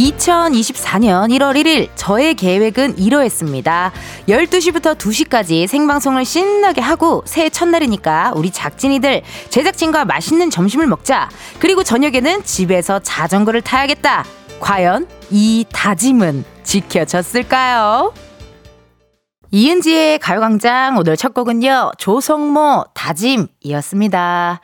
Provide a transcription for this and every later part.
2024년 1월 1일 저의 계획은 이러했습니다. 12시부터 2시까지 생방송을 신나게 하고 새해 첫날이니까 우리 작진이들 제작진과 맛있는 점심을 먹자. 그리고 저녁에는 집에서 자전거를 타야겠다. 과연 이 다짐은 지켜졌을까요? 이은지의 가요광장 오늘 첫 곡은요. 조성모 다짐이었습니다.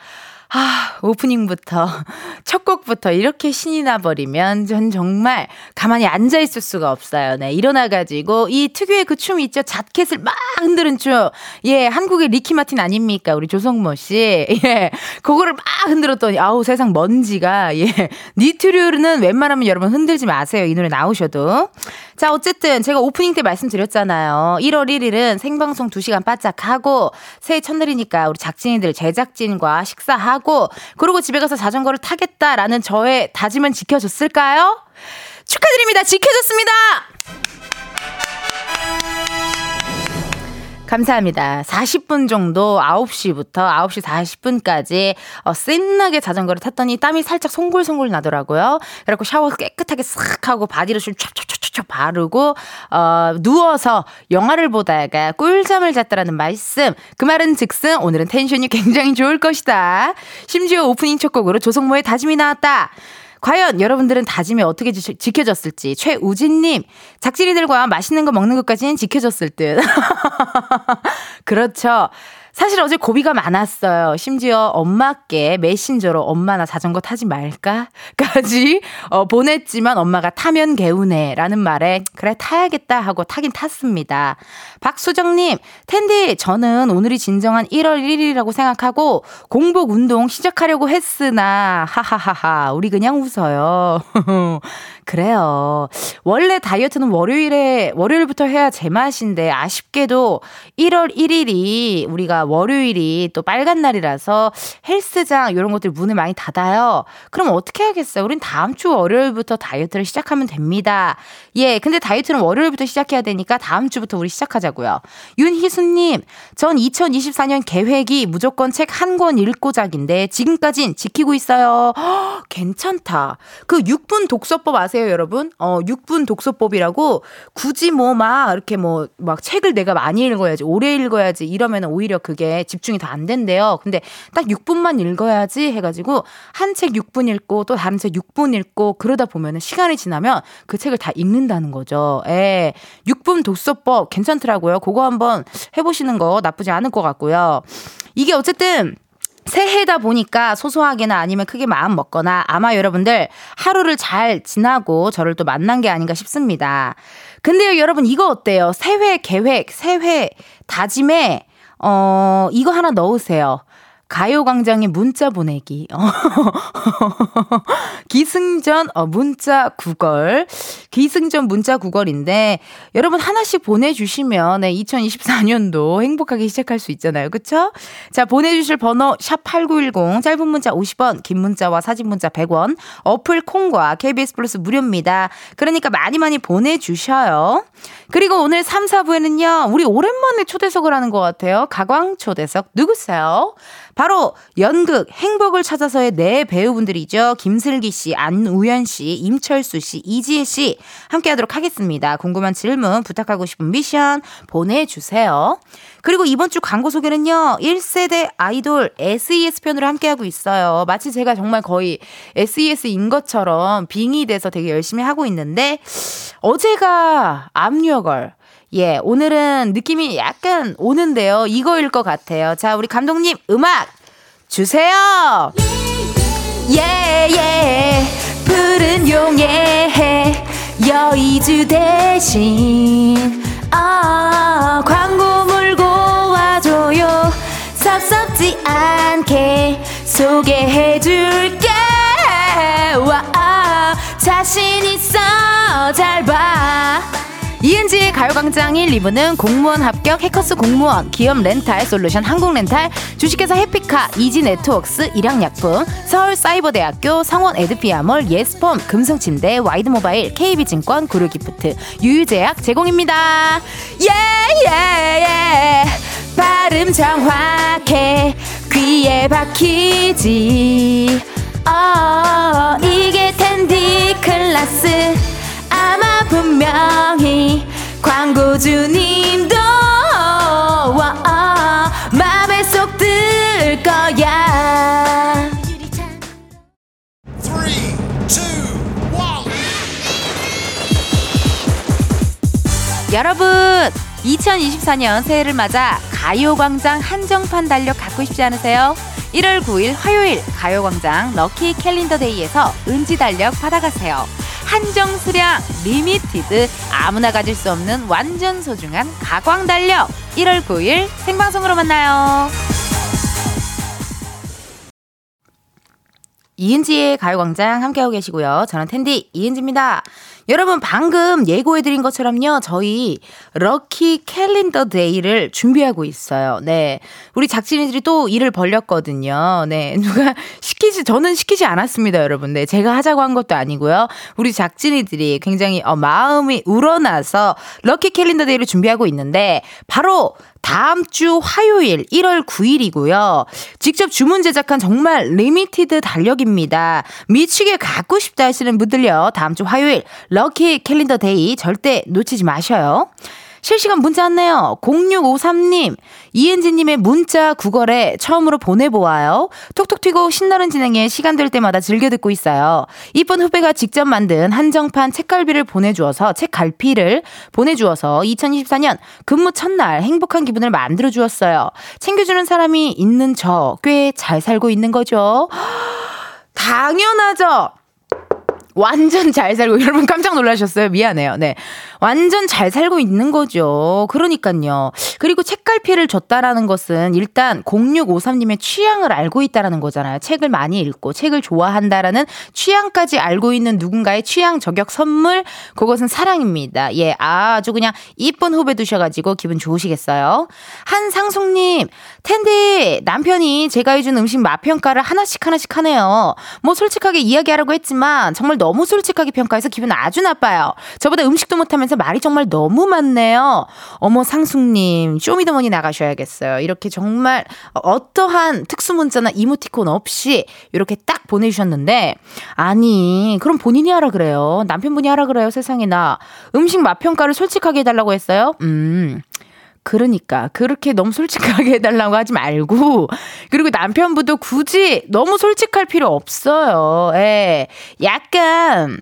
아, 오프닝부터, 첫 곡부터 이렇게 신이 나버리면 전 정말 가만히 앉아있을 수가 없어요. 네, 일어나가지고 이 특유의 그춤 있죠? 자켓을 막 흔드는 춤. 예, 한국의 리키 마틴 아닙니까? 우리 조성모 씨. 예, 그거를 막 흔들었더니, 아우, 세상 먼지가, 예. 니트류는 웬만하면 여러분 흔들지 마세요. 이 노래 나오셔도. 자, 어쨌든 제가 오프닝 때 말씀드렸잖아요. 1월 1일은 생방송 2시간 바짝 하고, 새해 첫날이니까 우리 작진이들, 제작진과 식사하고, 하고 그리고 집에 가서 자전거를 타겠다라는 저의 다짐은 지켜졌을까요? 축하드립니다. 지켜졌습니다. 감사합니다. 40분 정도 9시부터 9시 40분까지 어, 신나게 자전거를 탔더니 땀이 살짝 송골송골 나더라고요. 그래갖고 샤워 깨끗하게 싹 하고 바디로션 촥촥촥촥 바르고 어, 누워서 영화를 보다가 꿀잠을 잤다라는 말씀. 그 말은 즉슨 오늘은 텐션이 굉장히 좋을 것이다. 심지어 오프닝 첫 곡으로 조성모의 다짐이 나왔다. 과연 여러분들은 다짐이 어떻게 지, 켜졌을지 최우진님 작진이들과 맛있는 거 먹는 것까지는 지켜졌을 듯. 그렇죠. 사실 어제 고비가 많았어요. 심지어 엄마께 메신저로 엄마 나 자전거 타지 말까 까지 어, 보냈지만 엄마가 타면 개운해 라는 말에 그래 타야겠다 하고 타긴 탔습니다. 박수정님 텐디 저는 오늘이 진정한 1월 1일이라고 생각하고 공복 운동 시작하려고 했으나 하하하하 우리 그냥 웃어요. 그래요. 원래 다이어트는 월요일에 월요일부터 해야 제맛인데 아쉽게도 1월 1일이 우리가 월요일이 또 빨간 날이라서 헬스장 이런 것들 문을 많이 닫아요. 그럼 어떻게 하겠어요? 우린 다음 주 월요일부터 다이어트를 시작하면 됩니다. 예, 근데 다이어트는 월요일부터 시작해야 되니까 다음 주부터 우리 시작하자고요. 윤희수님, 전 2024년 계획이 무조건 책 한 권 읽고작인데 지금까진 지키고 있어요. 허, 괜찮다. 그 6분 독서법 아세요, 여러분? 어, 6분 독서법이라고 굳이 뭐 막 이렇게 뭐 막 책을 내가 많이 읽어야지, 오래 읽어야지 이러면 오히려 그 그게 집중이 더안 된대요. 근데 딱 6분만 읽어야지 해가지고 한 책 6분 읽고 또 다른 책 6분 읽고 그러다 보면은 시간이 지나면 그 책을 다 읽는다는 거죠. 예. 6분 독서법 괜찮더라고요. 그거 한번 해보시는 거 나쁘지 않을 것 같고요. 이게 어쨌든 새해다 보니까 소소하게나 아니면 크게 마음 먹거나 아마 여러분들 하루를 잘 지나고 저를 또 만난 게 아닌가 싶습니다. 근데요, 여러분, 이거 어때요? 새해 계획, 새해 다짐에 어, 이거 하나 넣으세요. 가요광장에 문자 보내기. 어. 기승전 어, 문자 구걸. 기승전 문자 구걸인데 여러분 하나씩 보내주시면 네, 2024년도 행복하게 시작할 수 있잖아요. 그쵸? 자 보내주실 번호 샵8910 짧은 문자 50원 긴 문자와 사진 문자 100원 어플 콩과 KBS 플러스 무료입니다. 그러니까 많이 많이 보내주셔요. 그리고 오늘 3, 4부에는요. 우리 오랜만에 초대석을 하는 것 같아요. 가광 초대석 누구세요? 바로 연극 행복을 찾아서의 네 배우분들이죠. 김슬기 씨, 안우현 씨, 임철수 씨, 이지혜 씨 함께 하도록 하겠습니다. 궁금한 질문, 부탁하고 싶은 미션 보내주세요. 그리고 이번 주 광고 소개는요. 1세대 아이돌 SES 편으로 함께하고 있어요. 마치 제가 정말 거의 SES인 것처럼 빙이 돼서 되게 열심히 하고 있는데 어제가 압류걸 예, 오늘은 느낌이 약간 오는데요. 이거일 것 같아요. 자, 우리 감독님 음악 주세요. 예, 예. 푸른 용의 여의주 대신 아, 광고 물고 와줘요. 섭섭지 않게 소개해줄게. 와, 자신 있어, 잘 봐. 이은지의 가요광장 1, 2부는 공무원 합격 해커스 공무원, 기업 렌탈 솔루션 한국렌탈, 주식회사 해피카, 이지네트웍스, 일양약품, 서울사이버대학교, 성원 에드피아몰, 예스폼, 금성침대, 와이드모바일, KB증권, 구르기프트, 유유제약 제공입니다. 예, 예, 예. 발음 정확해. 귀에 박히지. 어, 이게 텐디 클라스. 아마 분명히 광고주님도 와, 맘에 쏙 들 거야. 여러분, 2024년 새해를 맞아 가요광장 한정판 달력 갖고 싶지 않으세요? 1월 9일 화요일 가요광장 lucky calendar day에서 은지 달력 받아가세요. 한정 수량 limited 아무나 가질 수 없는 완전 소중한 가광 달력 1월 9일 생방송으로 만나요. 이은지의 가요광장 함께하고 계시고요. 저는 텐디 이은지입니다. 여러분 방금 예고해드린 것처럼요. 저희 lucky calendar day를 준비하고 있어요. 네. 우리 작진이들이 또 일을 벌렸거든요. 네. 누가 시키지, 저는 시키지 않았습니다, 여러분. 네. 제가 하자고 한 것도 아니고요. 우리 작진이들이 굉장히 어, 마음이 우러나서 lucky calendar day를 준비하고 있는데 바로 다음 주 화요일 1월 9일이고요. 직접 주문 제작한 정말 limited 달력입니다. 미치게 갖고 싶다 하시는 분들요. 다음 주 화요일 lucky calendar day 절대 놓치지 마셔요. 실시간 문자 왔네요. 0653님, 이은지님의 문자 구걸에 처음으로 보내보아요. 톡톡 튀고 신나는 진행에 시간 될 때마다 즐겨 듣고 있어요. 이쁜 후배가 직접 만든 한정판 책갈비를 보내주어서 책갈피를 보내주어서 2024년 근무 첫날 행복한 기분을 만들어 주었어요. 챙겨주는 사람이 있는 저 꽤 잘 살고 있는 거죠. 당연하죠. 완전 잘 살고 여러분 깜짝 놀라셨어요. 미안해요. 네. 완전 잘 살고 있는 거죠. 그러니까요. 그리고 책갈피를 줬다라는 것은 일단 0653님의 취향을 알고 있다라는 거잖아요. 책을 많이 읽고 책을 좋아한다라는 취향까지 알고 있는 누군가의 취향 저격 선물 그것은 사랑입니다. 예. 아주 그냥 이쁜 후배 두셔가지고 기분 좋으시겠어요. 한상숙님 텐디 남편이 제가 해준 음식 맛 평가를 하나씩 하나씩 하네요. 뭐 솔직하게 이야기하라고 했지만 정말 너무 솔직하게 평가해서 기분 아주 나빠요. 저보다 음식도 못하면 서 말이 정말 너무 많네요. 어머 상숙님 쇼미더머니 나가셔야겠어요. 이렇게 정말 어떠한 특수 문자나 이모티콘 없이 이렇게 딱 보내주셨는데 아니 그럼 본인이 하라 그래요. 남편분이 하라 그래요. 세상에 나 음식 맛 평가를 솔직하게 해달라고 했어요. 음. 그러니까 그렇게 너무 솔직하게 해달라고 하지 말고 그리고 남편분도 굳이 너무 솔직할 필요 없어요. 예. 약간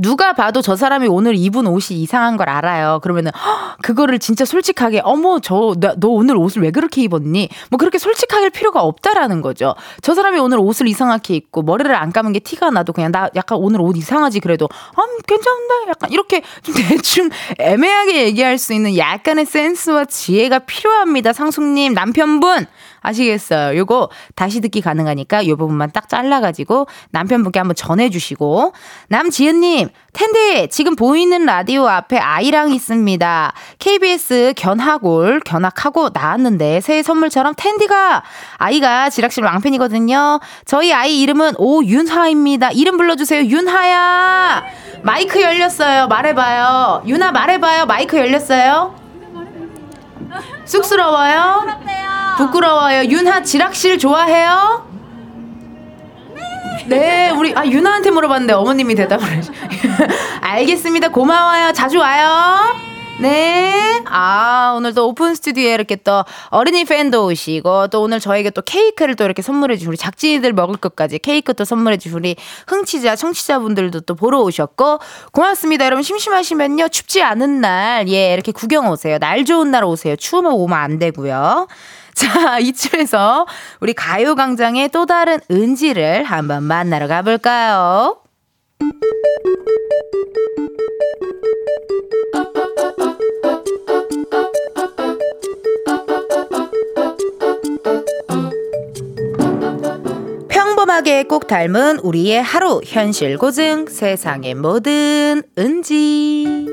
누가 봐도 저 사람이 오늘 입은 옷이 이상한 걸 알아요. 그러면은 허, 그거를 진짜 솔직하게 어머 저 너 오늘 옷을 왜 그렇게 입었니? 뭐 그렇게 솔직하게 할 필요가 없다라는 거죠. 저 사람이 오늘 옷을 이상하게 입고 머리를 안 감은 게 티가 나도 그냥 나 약간 오늘 옷 이상하지 그래도 아 괜찮은데 약간 이렇게 좀 대충 애매하게 얘기할 수 있는 약간의 센스와 지혜가 필요합니다. 상숙님 남편분 아시겠어요? 요거 다시 듣기 가능하니까 요 부분만 딱 잘라가지고 남편분께 한번 전해주시고. 남지은님, 텐데 지금 보이는 라디오 앞에 아이랑 있습니다. KBS 견학올, 견학하고 나왔는데 새해 선물처럼 텐디가 아이가 지락실 왕팬이거든요. 저희 아이 이름은 오윤하입니다. 이름 불러주세요. 윤하야! 마이크 열렸어요. 말해봐요. 윤아 말해봐요. 마이크 열렸어요? 쑥스러워요? 부끄러워요. 윤하 지락실 좋아해요? 네, 우리 아 윤아한테 물어봤는데 어머님이 대답을 해. 알겠습니다. 고마워요. 자주 와요. 네. 아, 오늘 도 오픈 스튜디오에 이렇게 또 어린이 팬도 오시고 또 오늘 저에게 또 케이크를 또 이렇게 선물해 주시고 우리 작진이들 먹을 것까지 케이크 또 선물해 주시고 우리 흥치자, 청취자분들도 또 보러 오셨고 고맙습니다. 여러분 심심하시면요. 춥지 않은 날, 예, 이렇게 구경 오세요. 날 좋은 날 오세요. 추우면 오면 안 되고요. 자, 이쯤에서 우리 가요광장의 또 다른 은지를 한번 만나러 가볼까요? 꼼꼼하게 꼭 닮은 우리의 하루 현실 고증 세상의 모든 은지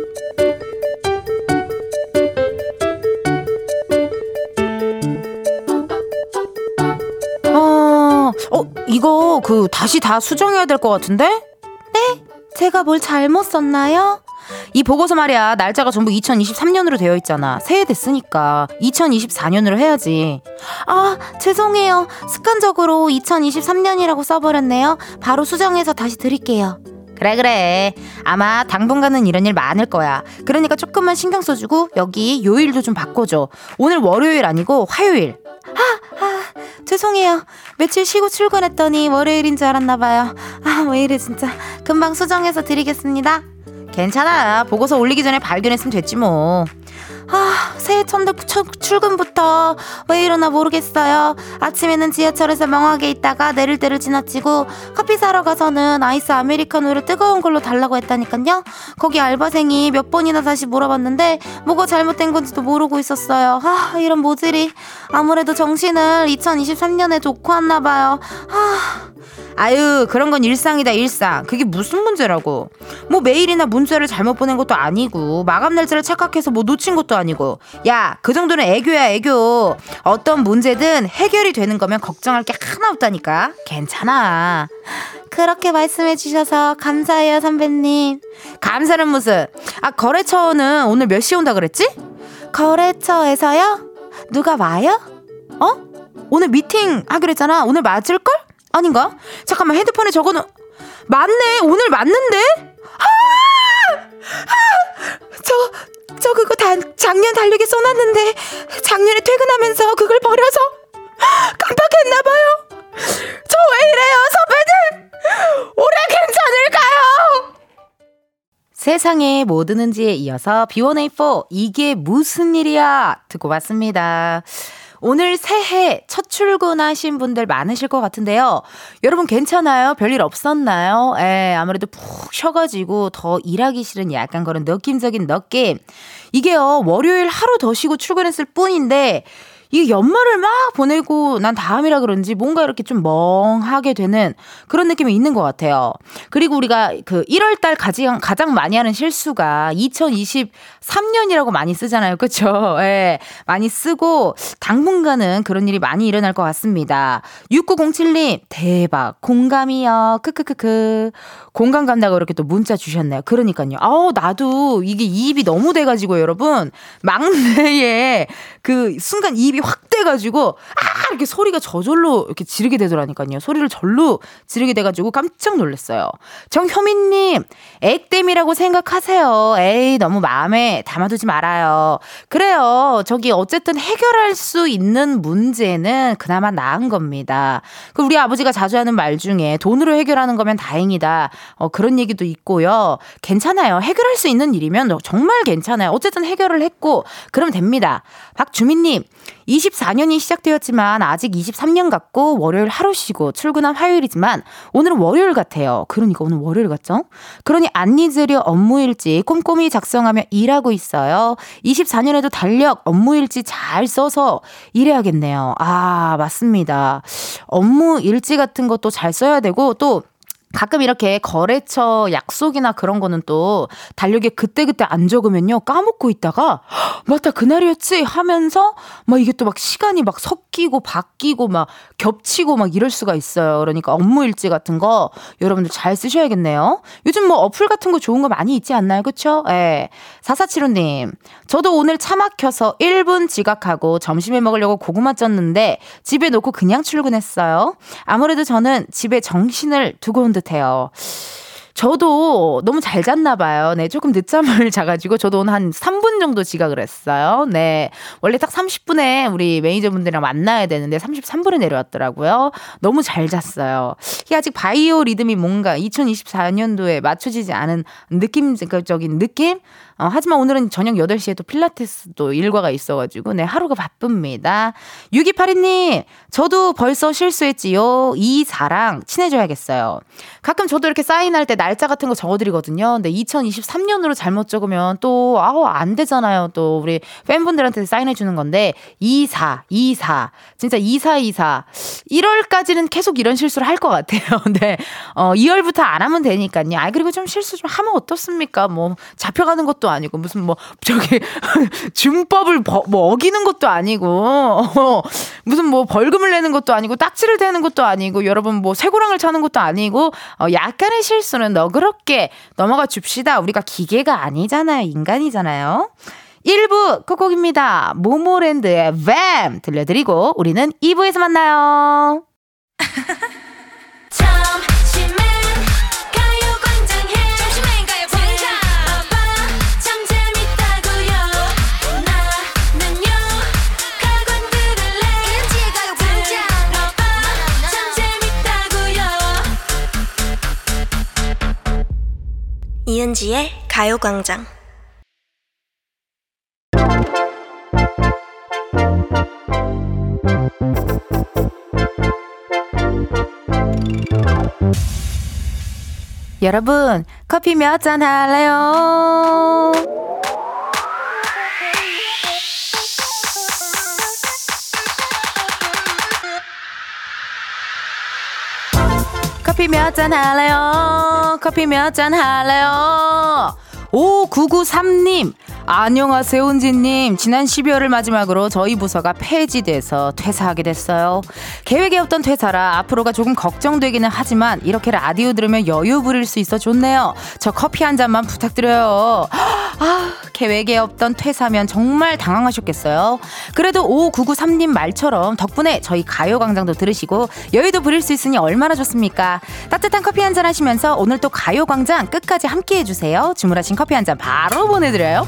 어, 어 이거 그 다시 다 수정해야 될 것 같은데? 네? 제가 뭘 잘못 썼나요? 이 보고서 말이야 날짜가 전부 2023년으로 되어 있잖아. 새해 됐으니까 2024년으로 해야지. 아 죄송해요. 습관적으로 2023년이라고 써버렸네요. 바로 수정해서 다시 드릴게요. 그래 그래. 아마 당분간은 이런 일 많을 거야. 그러니까 조금만 신경 써주고 여기 요일도 좀 바꿔줘. 오늘 월요일 아니고 화요일. 아, 아 죄송해요. 며칠 쉬고 출근했더니 월요일인 줄 알았나 봐요. 아 왜 이래 진짜. 금방 수정해서 드리겠습니다 괜찮아. 보고서 올리기 전에 발견했으면 됐지 뭐. 아, 새해 첫날 출근부터 왜 이러나 모르겠어요. 아침에는 지하철에서 멍하게 있다가 내릴 때를 지나치고 커피 사러 가서는 아이스 아메리카노를 뜨거운 걸로 달라고 했다니까요. 거기 알바생이 몇 번이나 다시 물어봤는데 뭐가 잘못된 건지도 모르고 있었어요. 아, 이런 모질이. 아무래도 정신을 2023년에 놓고 왔나 봐요. 아. 아유, 그런 건 일상이다, 일상. 그게 무슨 문제라고. 뭐 메일이나 문자를 잘못 보낸 것도 아니고, 마감 날짜를 착각해서 뭐 놓친 것도 아니고. 야, 그 정도는 애교야, 애교. 어떤 문제든 해결이 되는 거면 걱정할 게 하나 없다니까. 괜찮아. 그렇게 말씀해 주셔서 감사해요, 선배님. 감사는 무슨. 아, 거래처는 오늘 몇 시에 온다 그랬지? 거래처에서요? 누가 와요? 어? 오늘 미팅 하기로 했잖아. 오늘 맞을걸? 아닌가? 잠깐만 핸드폰에 적어놓 맞네 오늘 맞는데? 아! 아! 저, 저 그거 다 작년 달력에 써놨는데 작년에 퇴근하면서 그걸 버려서 깜빡했나봐요 저 왜 이래요 선배님 올해 괜찮을까요? 세상에 뭐 드는지에 이어서 B1A4 이게 무슨 일이야 듣고 왔습니다 오늘 새해 첫 출근하신 분들 많으실 것 같은데요. 여러분 괜찮아요? 별일 없었나요? 에, 예, 아무래도 푹 쉬어가지고 더 일하기 싫은 약간 그런 느낌적인 느낌. 이게요, 월요일 하루 더 쉬고 출근했을 뿐인데, 이게 연말을 막 보내고 난 다음이라 그런지 뭔가 이렇게 좀 멍하게 되는 그런 느낌이 있는 것 같아요. 그리고 우리가 그 1월 달 가장, 가장 많이 하는 실수가 2023년이라고 많이 쓰잖아요. 그쵸? 예. 많이 쓰고 당분간은 그런 일이 많이 일어날 것 같습니다. 6907님, 대박. 공감이요. 크크크크. 공감 간다고 이렇게 또 문자 주셨네요. 그러니까요. 아우, 나도 이게 이입이 너무 돼 가지고 여러분. 막내에 그 순간 이입이 입이 확 돼가지고 아 이렇게 소리가 저절로 이렇게 지르게 되더라니까요. 소리를 절로 지르게 돼가지고 깜짝 놀랐어요. 정효민님 액땜이라고 생각하세요. 에이 너무 마음에 담아두지 말아요. 그래요. 저기 어쨌든 해결할 수 있는 문제는 그나마 나은 겁니다. 그 우리 아버지가 자주 하는 말 중에 돈으로 해결하는 거면 다행이다. 어, 그런 얘기도 있고요. 괜찮아요. 해결할 수 있는 일이면 정말 괜찮아요. 어쨌든 해결을 했고 그러면 됩니다. 박주민님 24년이 시작되었지만 아직 23년 같고 월요일 하루 쉬고 출근한 화요일이지만 오늘은 월요일 같아요. 그러니까 오늘 월요일 같죠? 그러니 안 잊으려 업무일지 꼼꼼히 작성하며 일하고 있어요. 24년에도 달력 업무일지 잘 써서 일해야겠네요. 아, 맞습니다. 업무일지 같은 것도 잘 써야 되고 또 가끔 이렇게 거래처 약속이나 그런 거는 또 달력에 그때그때 안 적으면요 까먹고 있다가 맞다 그날이었지 하면서 막 이게 또 막 시간이 막 섞이고 바뀌고 막 겹치고 막 이럴 수가 있어요. 그러니까 업무 일지 같은 거 여러분들 잘 쓰셔야겠네요. 요즘 뭐 어플 같은 거 좋은 거 많이 있지 않나요? 그쵸? 예. 4475님, 저도 오늘 차 막혀서 1분 지각하고 점심에 먹으려고 고구마 쪘는데 집에 놓고 그냥 출근했어요. 아무래도 저는 집에 정신을 두고 온듯 해요. 저도 너무 잘 잤나 봐요. 네, 조금 늦잠을 자가지고 저도 오늘 한 3분 정도 지각을 했어요. 네. 원래 딱 30분에 우리 매니저분들이랑 만나야 되는데 33분에 내려왔더라고요. 너무 잘 잤어요. 이게 아직 바이오 리듬이 뭔가 2024년도에 맞춰지지 않은 느낌적인 느낌? 어, 하지만 오늘은 저녁 8시에 또 필라테스도 일과가 있어가지고, 네, 하루가 바쁩니다. 6282님, 저도 벌써 실수했지요. 이사랑 친해져야겠어요. 가끔 저도 이렇게 사인할 때 날짜 같은 거 적어드리거든요. 근데 2023년으로 잘못 적으면 또, 아우, 안, 되, 인간이잖아요. 또 우리 팬분들한테 사인해 주는 건데 24, 24. 진짜 24, 24. 1월까지는 계속 이런 실수를 할 것 같아요. 근데 어 2월부터 안 하면 되니까요. 아 그리고 좀 실수 좀 하면 어떻습니까? 뭐 잡혀가는 것도 아니고 무슨 뭐 저기 준법을 버, 뭐 어기는 것도 아니고 어, 무슨 뭐 벌금을 내는 것도 아니고 딱지를 대는 것도 아니고 여러분 뭐 쇠고랑을 차는 것도 아니고 어 약간의 실수는 너그럽게 넘어가 줍시다. 우리가 기계가 아니잖아요. 인간이잖아요. 1부 끝곡입니다. 모모랜드의 뱀 들려드리고 우리는 2부에서 만나요. 이은지의 가요광장 여러분, 커피 몇 잔 할래요? 커피 몇 잔 할래요? 커피 몇 잔 할래요? 5993님, 안녕하세요, 은지님. 지난 12월을 마지막으로 저희 부서가 폐지돼서 퇴사하게 됐어요. 계획에 없던 퇴사라 앞으로가 조금 걱정되기는 하지만 이렇게 라디오 들으면 여유 부릴 수 있어 좋네요. 저 커피 한 잔만 부탁드려요. 아, 계획에 없던 퇴사면 정말 당황하셨겠어요. 그래도 5993님 말처럼 덕분에 저희 가요광장도 들으시고 여유도 부릴 수 있으니 얼마나 좋습니까? 따뜻한 커피 한 잔 하시면서 오늘 또 가요광장 끝까지 함께 해주세요. 주문하신 커피 한 잔 바로 보내드려요.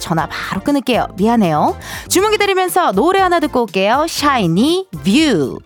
전화 바로 끊을게요. 미안해요. 주문 기다리면서 노래 하나 듣고 올게요. 샤이니 View.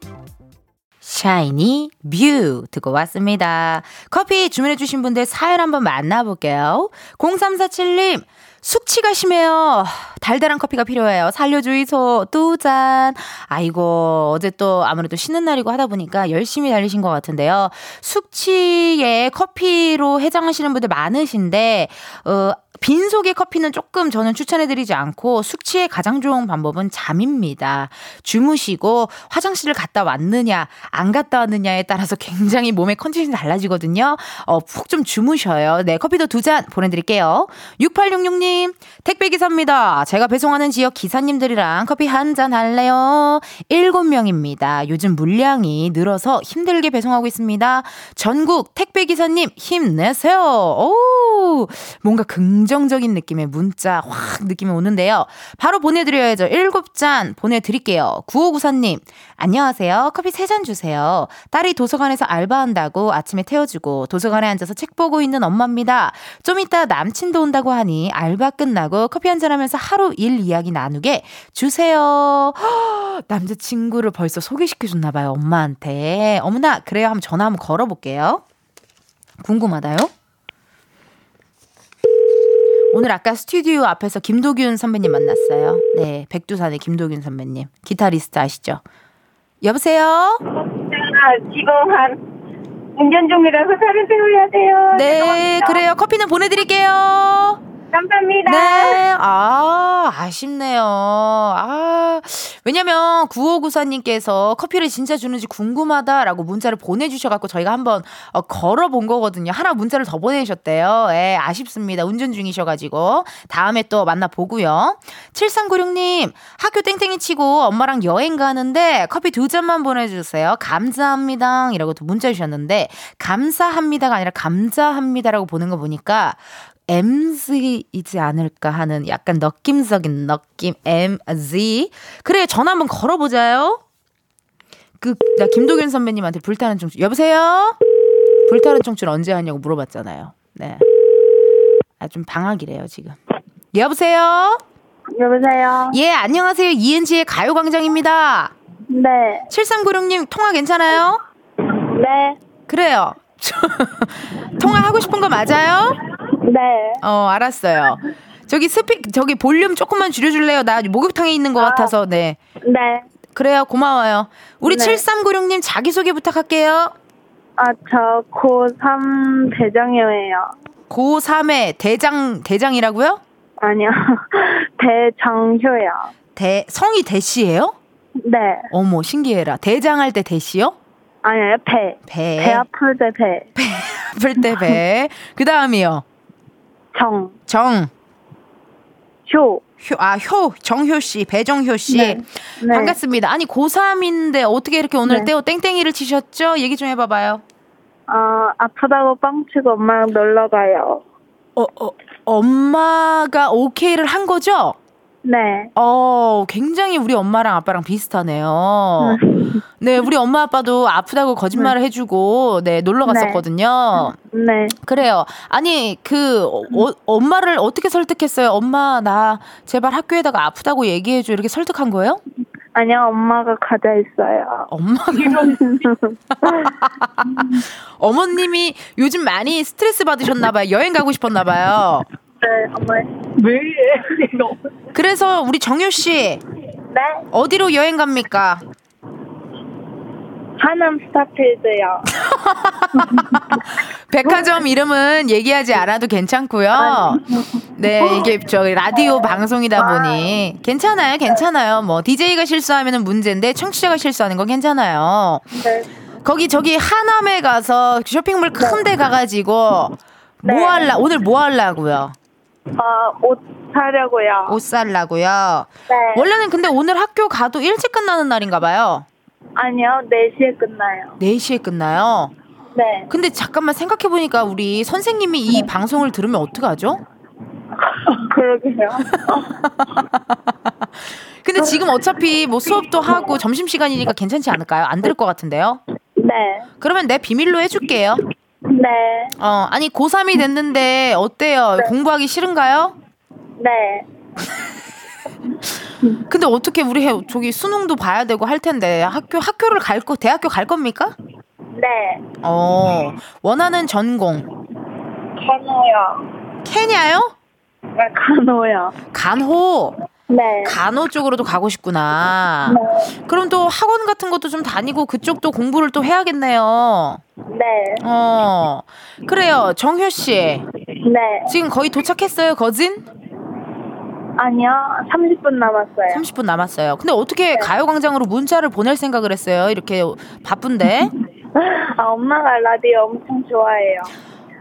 샤이니 View 듣고 왔습니다. 커피 주문해주신 분들 사연 한번 만나볼게요. 0347님, 숙취가 심해요. 달달한 커피가 필요해요. 살려주이소. 두 잔. 아이고, 어제 또 아무래도 쉬는 날이고 하다 보니까 열심히 달리신 것 같은데요. 숙취에 커피로 해장하시는 분들 많으신데, 어, 빈속의 커피는 조금 저는 추천해드리지 않고 숙취에 가장 좋은 방법은 잠입니다. 주무시고 화장실을 갔다 왔느냐, 안 갔다 왔느냐에 따라서 굉장히 몸의 컨디션이 달라지거든요. 어, 푹 좀 주무셔요. 네, 커피도 두 잔 보내드릴게요. 6866님, 택배기사입니다. 제가 배송하는 지역 기사님들이랑 커피 한 잔 할래요? 7명입니다. 요즘 물량이 늘어서 힘들게 배송하고 있습니다. 전국 택배기사님 힘내세요. 오, 뭔가 긍 긍정적인 느낌의 문자 확 느낌이 오는데요. 바로 보내드려야죠. 일곱 잔 보내드릴게요. 9594님, 안녕하세요. 커피 세 잔 주세요. 딸이 도서관에서 알바한다고 아침에 태워주고 도서관에 앉아서 책 보고 있는 엄마입니다. 좀 이따 남친도 온다고 하니 알바 끝나고 커피 한 잔 하면서 하루 일 이야기 나누게 주세요. 남자친구를 벌써 소개시켜줬나봐요, 엄마한테. 어머나, 그래요. 한번 전화 한번 걸어볼게요. 궁금하다요? 오늘 아까 스튜디오 앞에서 김도균 선배님 만났어요. 네, 백두산의 김도균 선배님. 기타리스트 아시죠? 여보세요? 아, 지금 한 운전 중이라서 차를 세워야 돼요. 네, 죄송합니다. 그래요. 커피는 보내드릴게요. 감사합니다. 네, 아, 아쉽네요. 아, 왜냐면 9594님께서 커피를 진짜 주는지 궁금하다라고 문자를 보내주셔갖고 저희가 한번 어, 걸어본 거거든요. 하나 문자를 더 보내주셨대요. 예, 아쉽습니다. 운전 중이셔가지고. 다음에 또 만나보고요. 7396님, 학교 땡땡이 치고 엄마랑 여행 가는데 커피 두 잔만 보내주세요. 감사합니다. 이라고 또 문자 주셨는데, 감사합니다가 아니라 감사합니다라고 보는 거 보니까 MZ이지 않을까 하는 약간 느낌적인 느낌 MZ 그래 전화 한번 걸어보자요 그 나 김도균 선배님한테 불타는 청춘 여보세요 불타는 청춘 언제 하냐고 물어봤잖아요 네 아, 좀 방학이래요, 지금. 여보세요? 여보세요? 예, 안녕하세요. 이은지의 가요광장입니다. 네. 7396님, 통화 괜찮아요? 네. 그래요. 통화하고 싶은 거 맞아요? 네. 어, 알았어요. 저기 스피, 저기 볼륨 조금만 줄여줄래요? 나 목욕탕에 있는 것 같아서, 네. 네. 그래요, 고마워요. 우리 네. 7396님 자기소개 부탁할게요. 아, 저 고3 대정이에요. 고3의 대장, 대장이라고요? 아니요. 대정효요. 대, 성이 대씨예요 네. 어머, 신기해라. 대장할 때 대씨요? 아니요, 배. 배. 배 아플 때 배. 아플 때 배. 그 다음이요. 정. 정. 효. 효, 아, 효, 정효 씨, 배정효 씨. 네. 네. 반갑습니다. 아니, 고3인데 어떻게 이렇게 오늘 네. 떼어 땡땡이를 치셨죠? 얘기 좀 해봐봐요. 어, 아프다고 뻥치고 엄마랑 놀러 가요. 어, 어, 엄마가 오케이를 한 거죠? 네. 어, 굉장히 우리 엄마랑 아빠랑 비슷하네요. 네, 우리 엄마 아빠도 아프다고 거짓말을 해주고, 네, 놀러 네. 갔었거든요. 네. 그래요. 아니, 그, 어, 어, 엄마를 어떻게 설득했어요? 엄마, 나 제발 학교에다가 아프다고 얘기해줘. 이렇게 설득한 거예요? 아니요, 엄마가 가자 있어요. 엄마가. 어머님이 요즘 많이 스트레스 받으셨나봐요. 여행 가고 싶었나봐요. 네, 엄마. 왜? 그래서 우리 정효씨, 네. 어디로 여행 갑니까? 하남 스타필드요. 백화점 이름은 얘기하지 않아도 괜찮고요. 네, 이게 저 라디오 방송이다 보니 괜찮아요, 괜찮아요. 뭐 DJ가 실수하면 문제인데 청취자가 실수하는 건 괜찮아요. 네. 거기 저기 하남에 가서 쇼핑몰 큰 데 가가지고 뭐 네. 할라 오늘 뭐 할라고요? 어, 옷 사려고요. 옷 살라고요. 네. 원래는 근데 오늘 학교 가도 일찍 끝나는 날인가 봐요. 아니요, 4시에 끝나요. 4시에 끝나요. 네. 근데 잠깐만 생각해 보니까 우리 선생님이 이 방송을 들으면 어떡하죠? 그러게요. 근데 지금 어차피 뭐 수업도 하고 점심 시간이니까 괜찮지 않을까요? 안 들을 것 같은데요. 네. 그러면 내 비밀로 해줄게요. 네. 어 아니 고3이 됐는데 어때요? 공부하기 싫은가요? 네. 근데 어떻게 우리 해- 저기 수능도 봐야 되고 할 텐데 학교 학교를 갈 거 대학교 갈 겁니까? 네. 어 원하는 전공 간호요. 케냐요? 네, 간호요. 간호 네. 간호 쪽으로도 가고 싶구나. 그럼 또 학원 같은 것도 좀 다니고 그쪽도 공부를 또 해야겠네요. 네. 어 그래요 정효 씨 네. 지금 거의 도착했어요 거진? 아니요, 30분 남았어요. 30분 남았어요. 근데 어떻게 가요광장으로 문자를 보낼 생각을 했어요? 이렇게 바쁜데 아, 엄마가 라디오 엄청 좋아해요.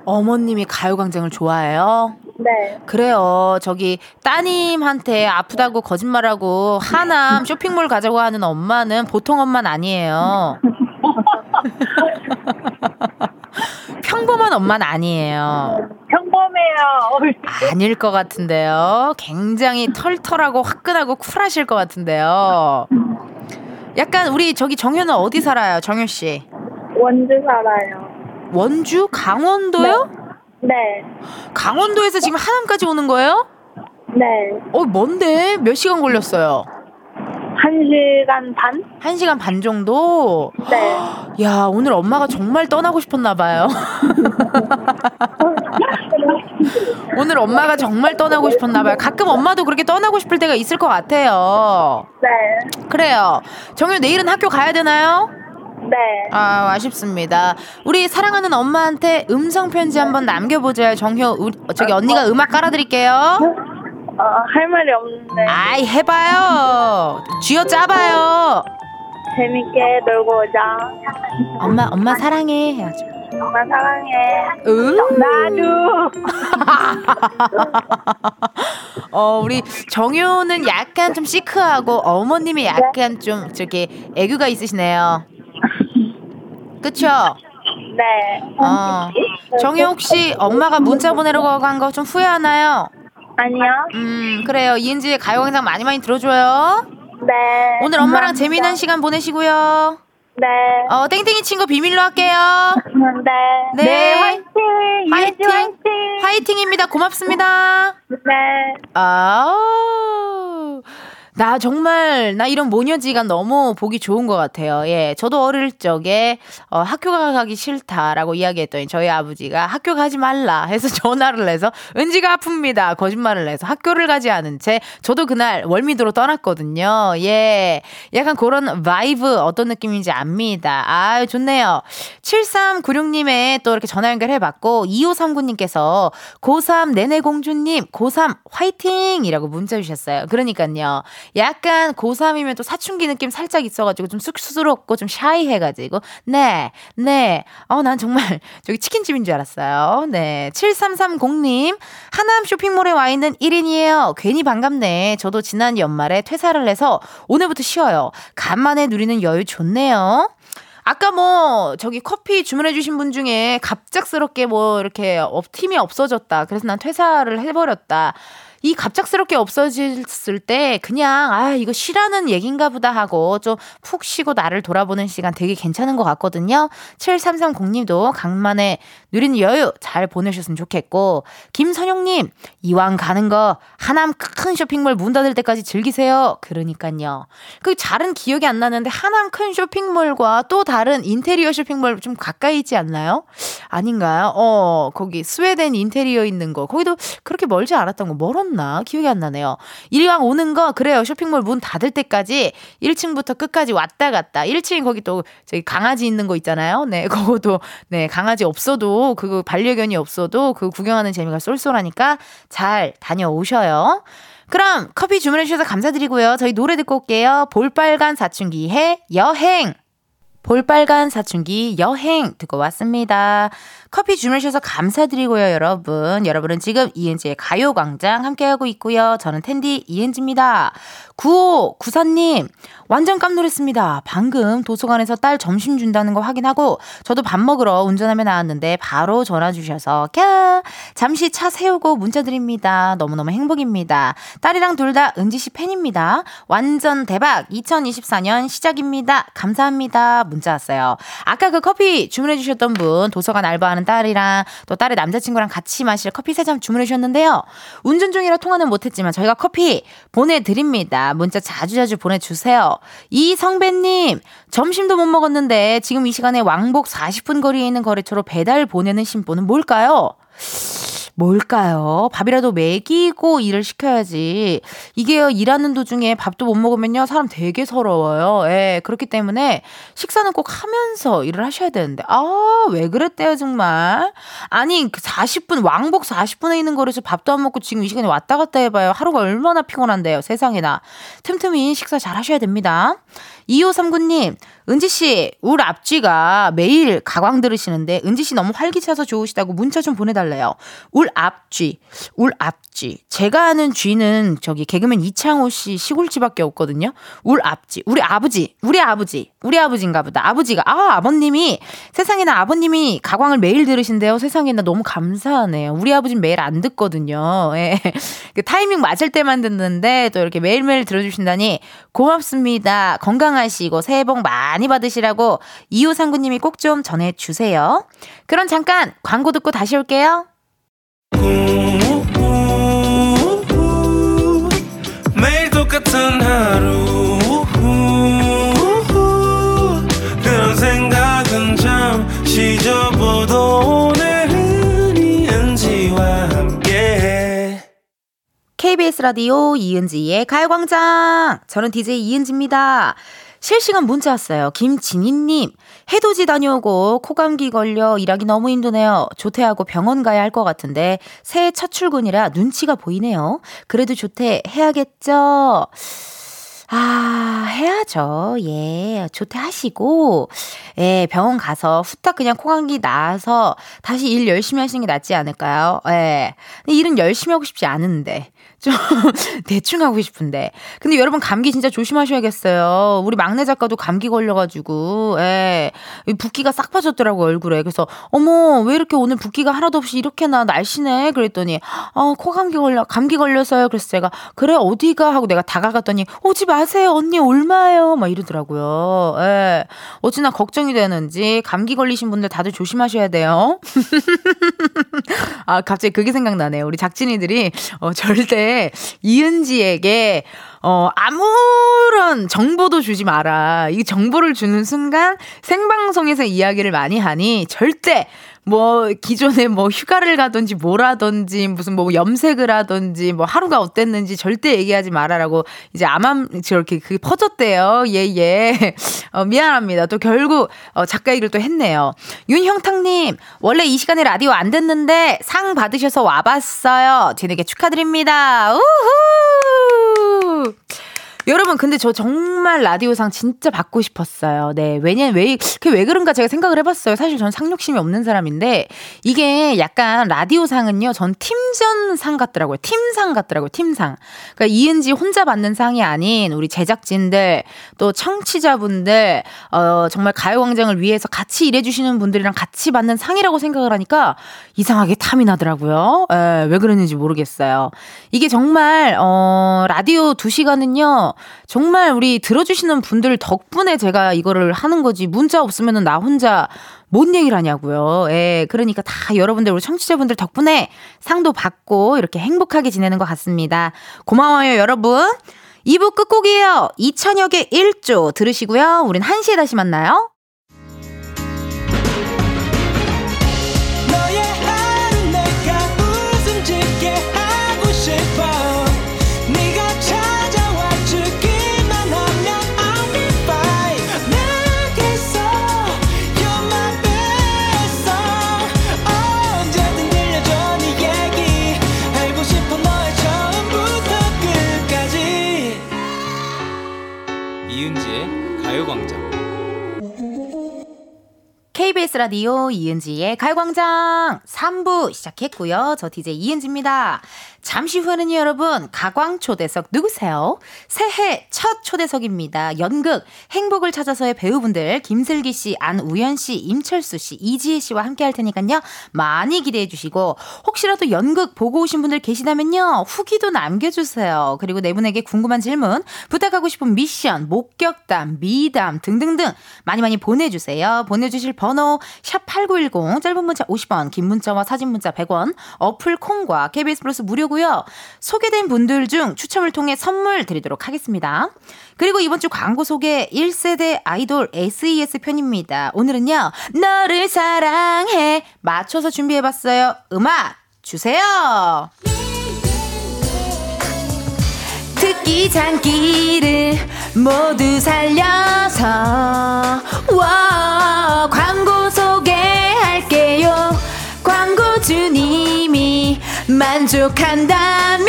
어머님이 가요광장을 좋아해요. 네. 그래요. 저기 따님한테 아프다고 거짓말하고 하남 쇼핑몰 가자고 하는 엄마는 보통 엄마는 아니에요. 평범한 엄마는 아니에요. 평범해요. 아닐 것 같은데요. 굉장히 털털하고 화끈하고 쿨하실 것 같은데요. 약간 우리 저기 정효는 어디 살아요, 정효 씨? 원주 살아요. 원주, 강원도요? 네. 강원도에서 지금 하남까지 오는 거예요? 네. 어, 뭔데? 몇 시간 걸렸어요? 한 시간 반? 한 시간 반 정도? 네. 야, 오늘 엄마가 정말 떠나고 싶었나 봐요. 오늘 엄마가 정말 떠나고 싶었나 봐요. 가끔 엄마도 그렇게 떠나고 싶을 때가 있을 것 같아요. 네. 그래요. 정효 내일은 학교 가야 되나요? 네. 아, 아쉽습니다. 우리 사랑하는 엄마한테 음성 편지 한번 남겨보자요. 정효, 우리, 저기 언니가 음악 깔아드릴게요. 어, 할 말이 없는데 아이, 해봐요. 쥐어 짜봐요. 재밌게 놀고 오자. 엄마, 엄마 사랑해. 해야죠. 엄마 사랑해. 으? 나도. 어, 우리 정효는 약간 좀 시크하고 어머님이 약간 좀 저기 애교가 있으시네요. 그쵸? 네. 어. 정효 혹시 엄마가 문자 보내려고 한거좀 후회하나요? 아니요. 음, 그래요. 이은지의 가요광장 많이 많이 들어줘요. 네. 오늘 엄마랑 감사합니다. 재미난 시간 보내시고요. 네. 어, 땡땡이 친구 비밀로 할게요. 네. 네. 화이팅! 화이팅! 이은지 화이팅! 화이팅입니다. 고맙습니다. 네. 아, 나 정말, 나 이런 모녀지간이 너무 보기 좋은 것 같아요. 예. 저도 어릴 적에, 어, 학교 가기 싫다라고 이야기했더니 저희 아버지가 학교 가지 말라 해서 전화를 해서 은지가 아픕니다. 거짓말을 해서 학교를 가지 않은 채 저도 그날 월미도로 떠났거든요. 예. 약간 그런 vibe 어떤 느낌인지 압니다. 아 좋네요. 7396님의 또 이렇게 전화 연결해봤고, 2539님께서 고3 내내 공주님, 고3 화이팅이라고 문자 주셨어요. 그러니까요. 약간 고3이면 또 사춘기 느낌 살짝 있어가지고 좀 쑥스럽고 좀 샤이해가지고, 네, 네. 어, 난 정말 저기 치킨집인 줄 알았어요. 네. 7330님, 하남 쇼핑몰에 와 있는 1인이에요. 괜히 반갑네. 저도 지난 연말에 퇴사를 해서 오늘부터 쉬어요. 간만에 누리는 여유 좋네요. 아까 뭐 저기 커피 주문해 주신 분 중에 갑작스럽게 뭐 이렇게 업 팀이 없어졌다. 그래서 난 퇴사를 해버렸다. 이 갑작스럽게 없어졌을 때 그냥 아 이거 쉬라는 얘긴가 보다 하고 좀 푹 쉬고 나를 돌아보는 시간 되게 괜찮은 것 같거든요. 7330님도 간만에 누리는 여유 잘 보내셨으면 좋겠고 김선영님 이왕 가는 거 하남 큰 쇼핑몰 문 닫을 때까지 즐기세요. 그러니까요. 그 잘은 기억이 안 나는데 하남 큰 쇼핑몰과 또 다른 인테리어 쇼핑몰 좀 가까이 있지 않나요? 아닌가요? 어 거기 스웨덴 인테리어 있는 거 거기도 그렇게 멀지 않았던 거 멀었 나 기억이 안 나네요. 이왕 오는 거 그래요 쇼핑몰 문 닫을 때까지 1층부터 끝까지 왔다 갔다 1층 거기 또 저기 강아지 있는 거 있잖아요. 네 그거도 네 강아지 없어도 그 반려견이 없어도 그 구경하는 재미가 쏠쏠하니까 잘 다녀오셔요. 그럼 커피 주문해 주셔서 감사드리고요. 저희 노래 듣고 올게요. 볼빨간 사춘기의 여행. 볼빨간 사춘기 여행 듣고 왔습니다. 커피 주무셔서 감사드리고요, 여러분. 여러분은 지금 이은지의 가요광장 함께하고 있고요. 저는 텐디 이은지입니다. 9594님, 완전 깜놀했습니다. 방금 도서관에서 딸 점심 준다는 거 확인하고 저도 밥 먹으러 운전하며 나왔는데 바로 전화 주셔서 캬 잠시 차 세우고 문자 드립니다. 너무너무 행복입니다. 딸이랑 둘 다 은지 씨 팬입니다. 완전 대박 2024년 시작입니다. 감사합니다. 문자 왔어요. 아까 그 커피 주문해 주셨던 분 도서관 알바하는 딸이랑 또 딸의 남자친구랑 같이 마실 커피 세 잔 주문해 주셨는데요. 운전 중이라 통화는 못했지만 저희가 커피 보내드립니다. 문자 자주자주 보내주세요. 이성배님, 점심도 못 먹었는데 지금 이 시간에 왕복 40분 거리에 있는 거래처로 배달 보내는 신보는 뭘까요? 뭘까요? 밥이라도 먹이고 일을 시켜야지. 이게요, 일하는 도중에 밥도 못 먹으면요, 사람 되게 서러워요. 예, 그렇기 때문에 식사는 꼭 하면서 일을 하셔야 되는데, 아, 왜 그랬대요, 정말. 아니, 40분, 왕복 40분에 있는 거래서 밥도 안 먹고 지금 이 시간에 왔다 갔다 해봐요. 하루가 얼마나 피곤한데요, 세상에나. 틈틈이 식사 잘 하셔야 됩니다. 2539님, 은지 씨, 울 앞쥐가 매일 가광 들으시는데, 은지 씨 너무 활기차서 좋으시다고 문자 좀 보내달래요. 울 앞쥐, 울 앞쥐. 제가 아는 쥐는 저기 개그맨 이창호 씨 시골쥐밖에 없거든요. 울 앞쥐. 우리 아버지, 우리 아버지, 우리 아버지인가 보다. 아버지가, 아, 아버님이, 세상에나 아버님이 가광을 매일 들으신대요. 세상에나 너무 감사하네요. 우리 아버지는 매일 안 듣거든요. 예. 그 타이밍 맞을 때만 듣는데, 또 이렇게 매일매일 들어주신다니 고맙습니다. 건강하시고 새해 복 많이 받으시라고 이호 상구님이 꼭 좀 전해주세요. 그럼 잠깐 광고 듣고 다시 올게요. 매일 똑같은 하루 그런 생각은 잠시 접어도 오늘은 이은지와 함께 KBS 라디오 이은지의 가요광장. 저는 DJ 이은지입니다. 실시간 문자 왔어요. 김진희님, 해돋이 다녀오고 코감기 걸려 일하기 너무 힘드네요. 조퇴하고 병원 가야 할 것 같은데 새해 첫 출근이라 눈치가 보이네요. 그래도 조퇴 해야겠죠? 아, 해야죠. 예. 조퇴하시고, 예, 병원 가서 후딱 그냥 코감기 나아서 다시 일 열심히 하시는 게 낫지 않을까요? 예. 근데 일은 열심히 하고 싶지 않은데. 좀 대충 하고 싶은데. 근데 여러분 감기 진짜 조심하셔야겠어요. 우리 막내 작가도 감기 걸려가지고, 예. 붓기가 싹 빠졌더라고, 얼굴에. 그래서, 어머, 왜 이렇게 오늘 붓기가 하나도 없이 이렇게나 날씬해? 그랬더니, 어, 코 감기 걸려, 감기 걸렸어요. 그래서 제가, 그래, 어디가? 하고 내가 다가갔더니, 오지 마세요. 언니 얼마예요? 막 이러더라고요. 예. 어찌나 걱정이 되는지, 감기 걸리신 분들 다들 조심하셔야 돼요. 아, 갑자기 그게 생각나네요. 우리 작진이들이, 어, 절대 이은지에게 어, 아무런 정보도 주지 마라. 이 정보를 주는 순간 생방송에서 이야기를 많이 하니 절대 뭐 기존에 뭐 휴가를 가든지 뭐라든지 무슨 뭐 염색을 하든지 뭐 하루가 어땠는지 절대 얘기하지 말아라고 이제 아마 저렇게 그게 퍼졌대요. 예, 예. 어, 미안합니다. 또 결국 어, 작가 얘기를 또 했네요. 윤형탁님, 원래 이 시간에 라디오 안 듣는데 상 받으셔서 와봤어요. 제에게 축하드립니다. 우후! 여러분, 근데 저 정말 라디오상 진짜 받고 싶었어요. 네. 왜냐, 왜, 그게 왜 그런가 제가 생각을 해 봤어요. 사실 저는 상욕심이 없는 사람인데, 이게 약간 라디오상은요, 전 팀전상 같더라고요. 팀상 같더라고요. 팀상. 그러니까 이은지 혼자 받는 상이 아닌 우리 제작진들, 또 청취자분들, 어, 정말 가요 광장을 위해서 같이 일해 주시는 분들이랑 같이 받는 상이라고 생각을 하니까 이상하게 탐이 나더라고요. 에, 왜 그랬는지 모르겠어요. 이게 정말, 어, 라디오 2시간은요, 정말 우리 들어주시는 분들 덕분에 제가 이거를 하는 거지 문자 없으면은 나 혼자 뭔 얘기를 하냐고요. 예, 그러니까 다 여러분들 우리 청취자분들 덕분에 상도 받고 이렇게 행복하게 지내는 것 같습니다. 고마워요, 여러분. 2부 끝곡이에요. 이찬혁의 1조 들으시고요. 우린 1시에 다시 만나요. KBS 라디오 이은지의 가요광장 3부 시작했고요. 저 DJ 이은지입니다. 잠시 후에는 여러분 가광 초대석 누구세요? 새해 첫 초대석입니다. 연극 행복을 찾아서의 배우분들 김슬기 씨, 안우연 씨, 임철수 씨, 이지혜 씨와 함께 할 테니까요. 많이 기대해 주시고 혹시라도 연극 보고 오신 분들 계시다면요. 후기도 남겨 주세요. 그리고 네 분에게 궁금한 질문, 부탁하고 싶은 미션, 목격담, 미담 등등등 많이 많이 보내 주세요. 보내 주실 번호 샵8910 짧은 문자 50원, 긴 문자와 사진 문자 100원, 어플 콩과 KBS 플러스 무료고 요. 소개된 분들 중 추첨을 통해 선물 드리도록 하겠습니다. 그리고 이번 주 광고 소개 1세대 아이돌 SES 편입니다. 오늘은요. 너를 사랑해 맞춰서 준비해 봤어요. 음악 주세요. 듣기 장기를 모두 살려서 와 광고 소개할게요 광고주님이 만족한다면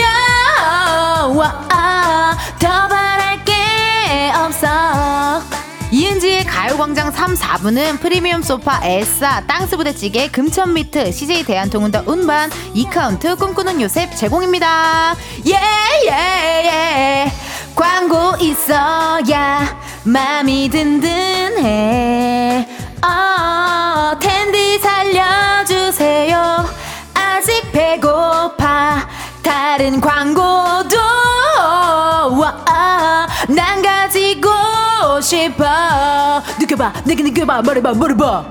와더 바랄 게 없어. 이은지의 가요광장 3, 4부는 프리미엄 소파 에싸 땅스부대찌개 금천미트 CJ 대한통운더 운반 이카운트 꿈꾸는 요셉 제공입니다. 예 예 예. 광고 있어야 맘이 든든해. 어 텐디 살려주세요 광고도 와 난 가지고 싶어. 느껴봐 내게 느껴봐 말해봐 말해봐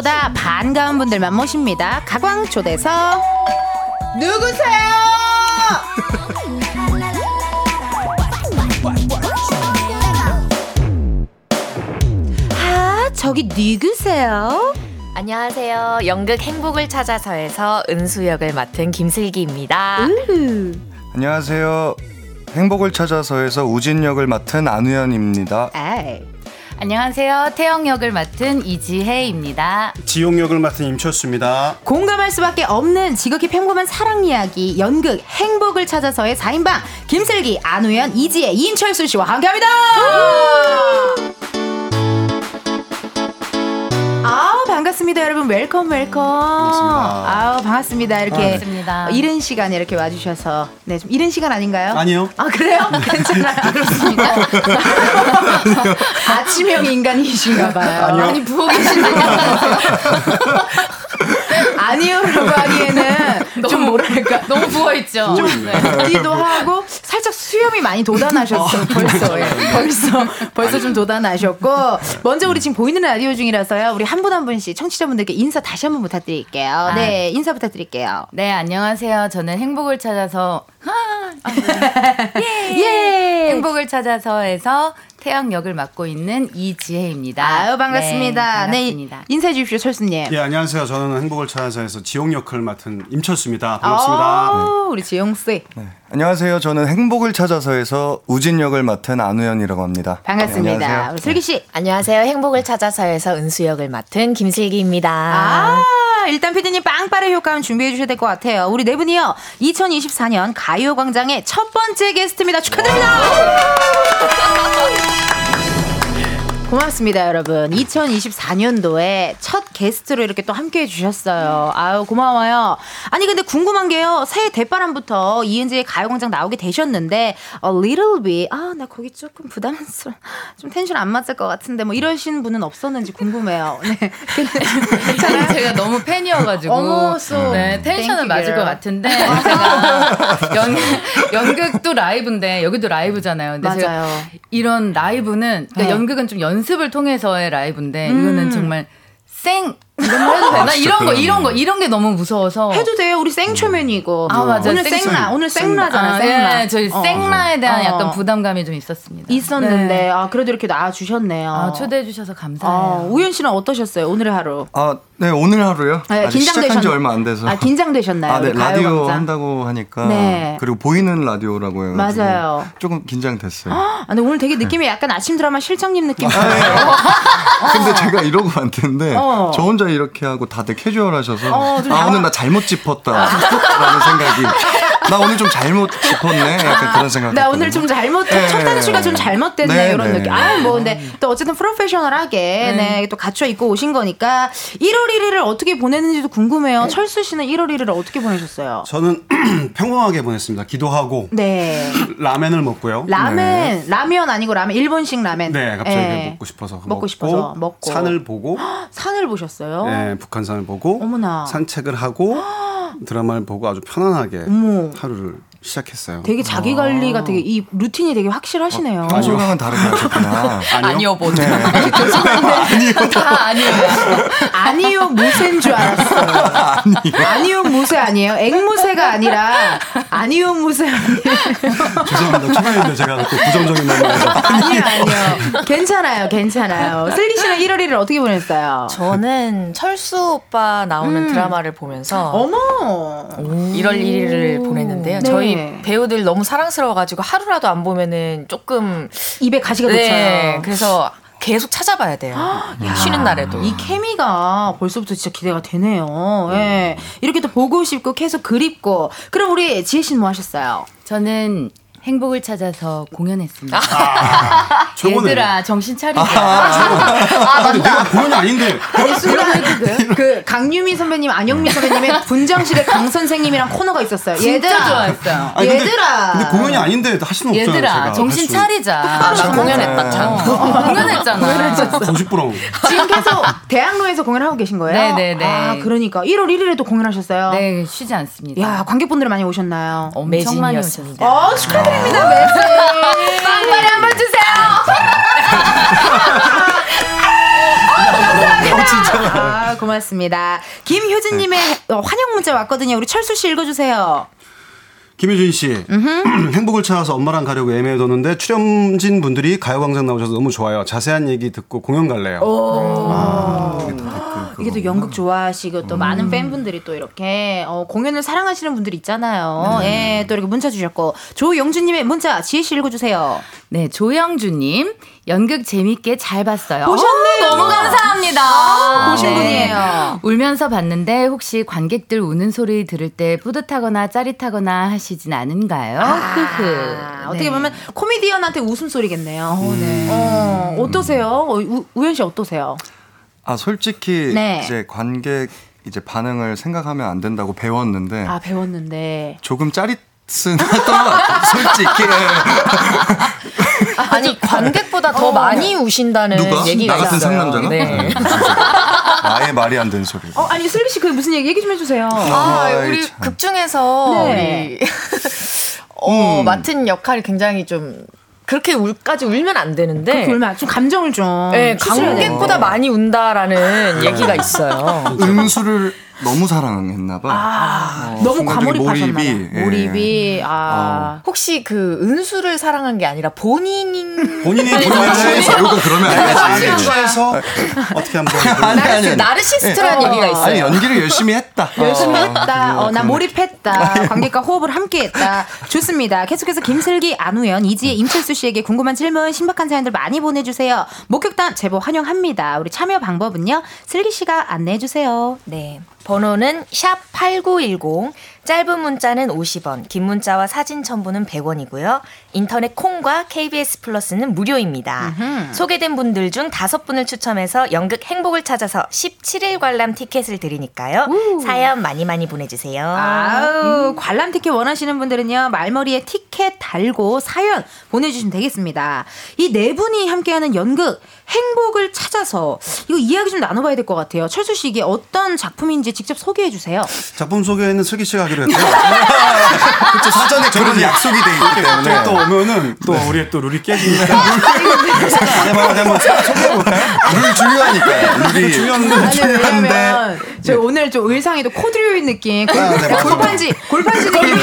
기사님보다 반가운 분들만 모십니다 가광 초대석 누구세요 거기 누구세요? 안녕하세요. 연극 행복을 찾아서에서 은수 역을 맡은 김슬기입니다. 안녕하세요. 행복을 찾아서에서 우진 역을 맡은 안우현입니다. 에이. 안녕하세요. 태영 역을 맡은 이지해입니다. 지용 역을 맡은 임철수입니다. 공감할 수밖에 없는 지극히 평범한 사랑 이야기 연극 행복을 찾아서의 4인방 김슬기, 안우연, 이지해, 임철수 씨와 함께합니다. 아우 반갑습니다 여러분 welcome welcome 아우 반갑습니다 이렇게 반갑습니다. 어, 이른 시간에 이렇게 와주셔서 네 좀 이른 시간 아닌가요? 아니요. 아 그래요? 괜찮아요 그렇습니다 아침형 인간이신가 봐요 아니요. 많이 부어 계신데 아니요라고 하기에는 좀 뭐랄까 너무 부어 있죠. 좀 네. 웃기도 하고 살짝 수염이 많이 돋아나셨어요. 벌써 예. 벌써 벌써 좀 돋아나셨고 먼저 우리 지금 보이는 라디오 중이라서요. 우리 한 분 한 분씩 청취자분들께 인사 다시 한번 부탁드릴게요. 네 인사 부탁드릴게요. 네, 안녕하세요. 저는 행복을 찾아서 아, 예. 행복을 찾아서에서 태영 역을 맡고 있는 이지혜입니다. 아유 반갑습니다. 네, 네, 반갑습니다. 인사해 주십시오 철수님. 예, 안녕하세요. 저는 행복을 찾아서 에서 지용 역을 맡은 임철수입니다. 반갑습니다. 아우, 우리 지영 씨 네. 안녕하세요. 저는 행복을 찾아서에서 우진 역을 맡은 안우현이라고 합니다. 반갑습니다. 네, 안녕하세요. 우리 슬기 씨. 안녕하세요. 행복을 찾아서에서 은수 역을 맡은 김슬기입니다. 아, 일단 피디님 빵빠레 효과음 준비해 주셔야 될 것 같아요. 우리 네 분이요. 2024년 가요광장의 첫 번째 게스트입니다. 축하드립니다. 고맙습니다, 여러분. 2024년도에 첫 게스트로 이렇게 또 함께 해주셨어요. 아유, 고마워요. 아니, 근데 궁금한 게요. 새해 대바람부터 이은지의 가요광장 나오게 되셨는데, a little bit, 아, 나 거기 조금 부담스러워. 좀 텐션 안 맞을 것 같은데, 뭐 이러신 분은 없었는지 궁금해요. 네. 괜찮아요? 제가 너무 팬이어가지고 어머, so 네, 텐션은 맞을. 것 같은데 제가 연, 연극도 라이브인데 여기도 라이브잖아요. 근데 제가 맞아요. 이런 라이브는 그러니까 네. 연극은 좀 연 습을 통해서의 라이브인데 음. 이거는 정말 생 이런 거 해도 되나? 이런 거 이런 거 이런 게 너무 무서워서 해도 돼요. 우리 생초면이고. 아 맞아 오늘 생라. 오늘 생라잖아. 아, 생라. 네, 저희 어. 생라에 대한 어. 약간 부담감이 좀 있었습니다. 있었는데 네. 아 그래도 이렇게 나와 주셨네요. 아, 초대해 주셔서 감사해요. 아, 우현 씨는 어떠셨어요? 오늘의 하루. 아, 네, 오늘 하루요? 네, 시작한 지 긴장되셨- 얼마 안 돼서. 아 긴장되셨나요? 아, 네, 라디오 가요광장? 한다고 하니까. 네. 그리고 보이는 라디오라고 해요. 맞아요. 조금 긴장됐어요. 아, 근데 오늘 되게 느낌이 약간 아침 드라마 실장님 느낌. 근데 제가 이러고 왔는데 어. 저 혼자 이렇게 하고 다들 캐주얼 하셔서 어, 좀아 오늘 나 잘못 짚었다 라는 생각이 나 오늘 좀 잘못 짚었네 약간 그런 생각. 나 오늘 좀 잘못 네. 첫 단추가 좀 잘못됐네 네, 이런 네. 느낌. 아뭐 근데 또 어쨌든 프로페셔널하게 네. 또 갖춰 입고 오신 거니까 1월 1일을 어떻게 보냈는지도 궁금해요. 철수 씨는 1월 1일을 어떻게 보내셨어요? 저는 평범하게 보냈습니다. 기도하고 네. 라멘을 먹고요. 라멘 라면 아니고 라멘 일본식 라멘. 네, 갑자기 예. 먹고 싶어서 먹고 먹고, 싶어서 먹고. 산을 보고 산을 보셨어요? 네, 북한산을 보고 어머나. 산책을 하고 드라마를 보고 아주 편안하게 어머. 하루를 시작했어요. 되게 자기 관리가 되게 이 루틴이 되게 확실하시네요. 평소랑은 다르게 하셨구나. 아니요, 뭐. 네. 다 아니에요. 아니요 무쇠인 줄 알았어요. 아니요 무쇠 아니에요. 앵무새가 아니라 아니요 아니에요. 죄송합니다. 초반인데 제가 또 부정적인 말을 해서. 아니요 아니요. 괜찮아요 괜찮아요. 슬기 씨는 1월 1일 어떻게 보냈어요? 저는 철수 오빠 나오는 음. 드라마를 보면서 어머. 1월 1일을 보냈는데요. 네. 저희 배우들 너무 사랑스러워가지고 하루라도 안 보면은 조금 입에 가시가 네, 돋쳐요. 그래서 계속 찾아봐야 돼요. 쉬는 날에도. 이 케미가 벌써부터 진짜 기대가 되네요. 예. 이렇게 또 보고 싶고 계속 그립고. 그럼 우리 지혜 씨는 뭐 하셨어요? 저는 행복을 찾아서 공연했습니다. 저번에 얘들아 정신 차리자. 아니 내가 공연이 아닌데 아니 순간 그 강유미 선배님, 안영미 선배님의 분장실에 강 선생님이랑 코너가 있었어요. 진짜 얘들아, 좋아했어요. 아니, 근데- 얘들아. 근데 공연이 아닌데 할 수는 없잖아요. 얘들아 제가. 정신 할 수. 차리자. 저 공연했다 참. 어, 공연했잖아. 고집부러움. 지금 계속 대학로에서 공연하고 계신 거예요? 네네네. 아, 그러니까 1월 1일에도 공연하셨어요. 네 쉬지 않습니다. 야, 관객분들 많이 오셨나요? 엄청 많이 매진이었습니다. 오셨어요. 어, 축하 드립니다, 매진. 빵빠레 한번 주세요. 아, 고맙습니다. 김효진님의 어, 환영 문자 왔거든요. 우리 철수 씨 읽어주세요. 김효준 씨, 행복을 찾아서 엄마랑 가려고 애매해뒀는데 출연진 분들이 가요광장 나오셔서 너무 좋아요. 자세한 얘기 듣고 공연 갈래요. 이게 또 연극 좋아하시고 또 많은 팬분들이 또 이렇게 어, 공연을 사랑하시는 분들 있잖아요. 예, 또 이렇게 문자 주셨고 조영주님의 문자 지혜 씨 읽어주세요. 네, 조영주님 연극 재밌게 잘 봤어요. 보셨네요. 어, 너무 감사합니다. 아, 보신 분이에요. 울면서 봤는데 혹시 관객들 우는 소리 들을 때 뿌듯하거나 짜릿하거나 하시진 않은가요? 흐흐. 아, 어떻게 네. 보면 코미디언한테 웃음 소리겠네요. 어, 어떠세요? 어, 우, 우현 씨 어떠세요? 아 솔직히 네. 이제 관객 이제 반응을 생각하면 안 된다고 배웠는데 아, 배웠는데. 조금 짜릿은 했던 것 같아요. 솔직히 아니 관객보다 더 많이 우신다는 누가 얘기가 나 같은 있어요. 상남자가 네. 아예 말이 안 되는 소리. 어, 아니, 슬기 씨, 그 무슨 얘기, 얘기 좀 해주세요. 아, 아이, 우리 참. 극 중에서 네. 우리 어, 음. 맡은 역할이 굉장히 좀 그렇게 울까지 울면 안 되는데 그 울면 좀 감정을 좀. 네, 관객보다. 많이 운다라는 얘기가 있어요. 은수를 너무 사랑했나 봐. 아, 어, 너무 과몰입하셨나 봐. 몰입이, 예. 몰입이, 아. 혹시 그 은수를 사랑한 게 아니라 본인이 본인이 본인이 취해서 이거 그러면 안 되지. 취해서 어떻게 한번 아니, 아니, 아니. 나르시스트라는 예. 얘기가 있어요. 아니 연기를 열심히 했다. 열심히 어, 했다. 어, 나 그런 몰입했다. 관객과 호흡을 함께 했다. 좋습니다. 계속해서 김슬기, 안우연, 이지혜, 임철수 씨에게 궁금한 질문, 신박한 사연들 많이 보내주세요. 목격담 제보 환영합니다. 우리 참여 방법은요. 슬기 씨가 안내해 주세요. 네. 번호는 샵 8910. 짧은 문자는 50원, 긴 문자와 사진 첨부는 100원이고요. 인터넷 콩과 KBS 플러스는 무료입니다. 소개된 분들 중 다섯 분을 추첨해서 연극 행복을 찾아서 17일 관람 티켓을 드리니까요. 사연 많이 많이 보내주세요. 아우, 관람 티켓 원하시는 분들은요, 말머리에 티켓 달고 사연 보내주시면 되겠습니다. 이 네 분이 함께하는 연극, 행복을 찾아서, 이거 이야기 좀 나눠봐야 될 것 같아요. 철수 씨, 이게 어떤 작품인지 직접 소개해 주세요. 작품 소개는 슬기 씨가 하기로 했고요. 그쵸 사전에 그런 약속이 돼 있기 때문에. 또, 또 오면은 또 우리의 또 룰이 깨지니까. 제발 한번 소개해볼까요? 룰 중요하니까. 룰이 중요한 아니, 중요한데. 왜냐면, 저 오늘 좀 의상에도 코드류인 느낌. 골, 아, 네. 골판지, 골판지 느낌이.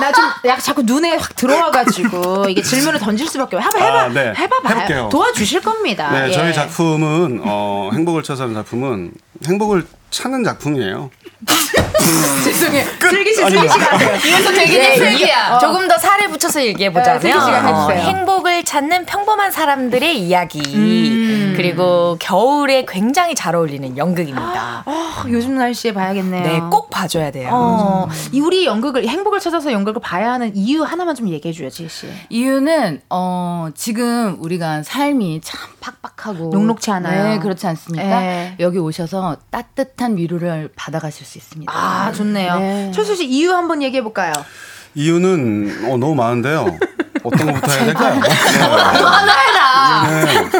나좀 약간 자꾸 눈에 확 들어와가지고, 이게 질문을 던질 수밖에 없어요. 해봐, 해봐. 아, 네. 해봐봐요. 해볼게요. 도와주실 겁니다. 네, 예. 저희 작품은 어, 행복을 찾아는 작품은 행복을 찾는 작품이에요. 죄송해요. 슬기 씨, 슬기 씨가 하세요. 이래서 되게 네, 슬기야. 이- 어. 조금 더 살을 붙여서 얘기해보자면 네, 어. 행복을 찾는 평범한 사람들의 이야기 음. 그리고 겨울에 굉장히 잘 어울리는 연극입니다. 어, 요즘 날씨에 봐야겠네요. 네, 꼭 봐줘야 돼요. 어, 이 우리 연극을 행복을 찾아서 연극을 봐야 하는 이유 하나만 좀 얘기해 줘요, 지혜 씨. 이유는 어 지금 우리가 삶이 참 팍팍하고 녹록치 않아요. 네, 그렇지 않습니까? 네. 여기 오셔서 따뜻한 위로를 받아가실 수 있습니다. 아, 좋네요. 네. 철수 씨 이유 한번 얘기해 볼까요? 이유는 어, 너무 많은데요. 어떤 것부터 해야 될까요? 하나해라. 이유는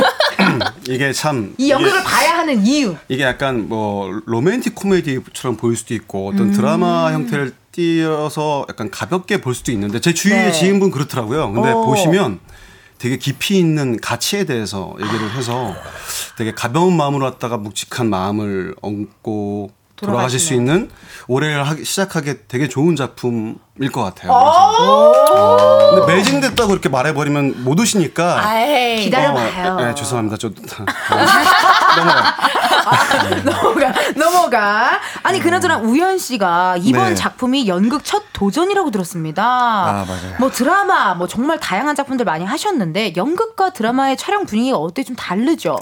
이게 참 이 연극을 봐야 하는 이유. 이게 약간 뭐 로맨틱 코미디처럼 보일 수도 있고 어떤 음. 드라마 형태를 띄어서 약간 가볍게 볼 수도 있는데 제 주위의 네. 지인분 그렇더라고요. 근데 어. 보시면 되게 깊이 있는 가치에 대해서 얘기를 해서 되게 가벼운 마음으로 왔다가 묵직한 마음을 얹고 돌아가실 수 있는 올해를 하기, 시작하게 되게 좋은 작품일 것 같아요. 그래서. 근데 매진됐다고 이렇게 말해버리면 못 오시니까 아이, 기다려봐요. 어, 네, 죄송합니다. 저 넘어가. 넘어가, 넘어가. 아니, 그나저나 우현 씨가 이번 네. 작품이 연극 첫 도전이라고 들었습니다. 아, 맞아요. 뭐 드라마, 뭐 정말 다양한 작품들 많이 하셨는데 연극과 드라마의 촬영 분위기가 어때 좀 다르죠?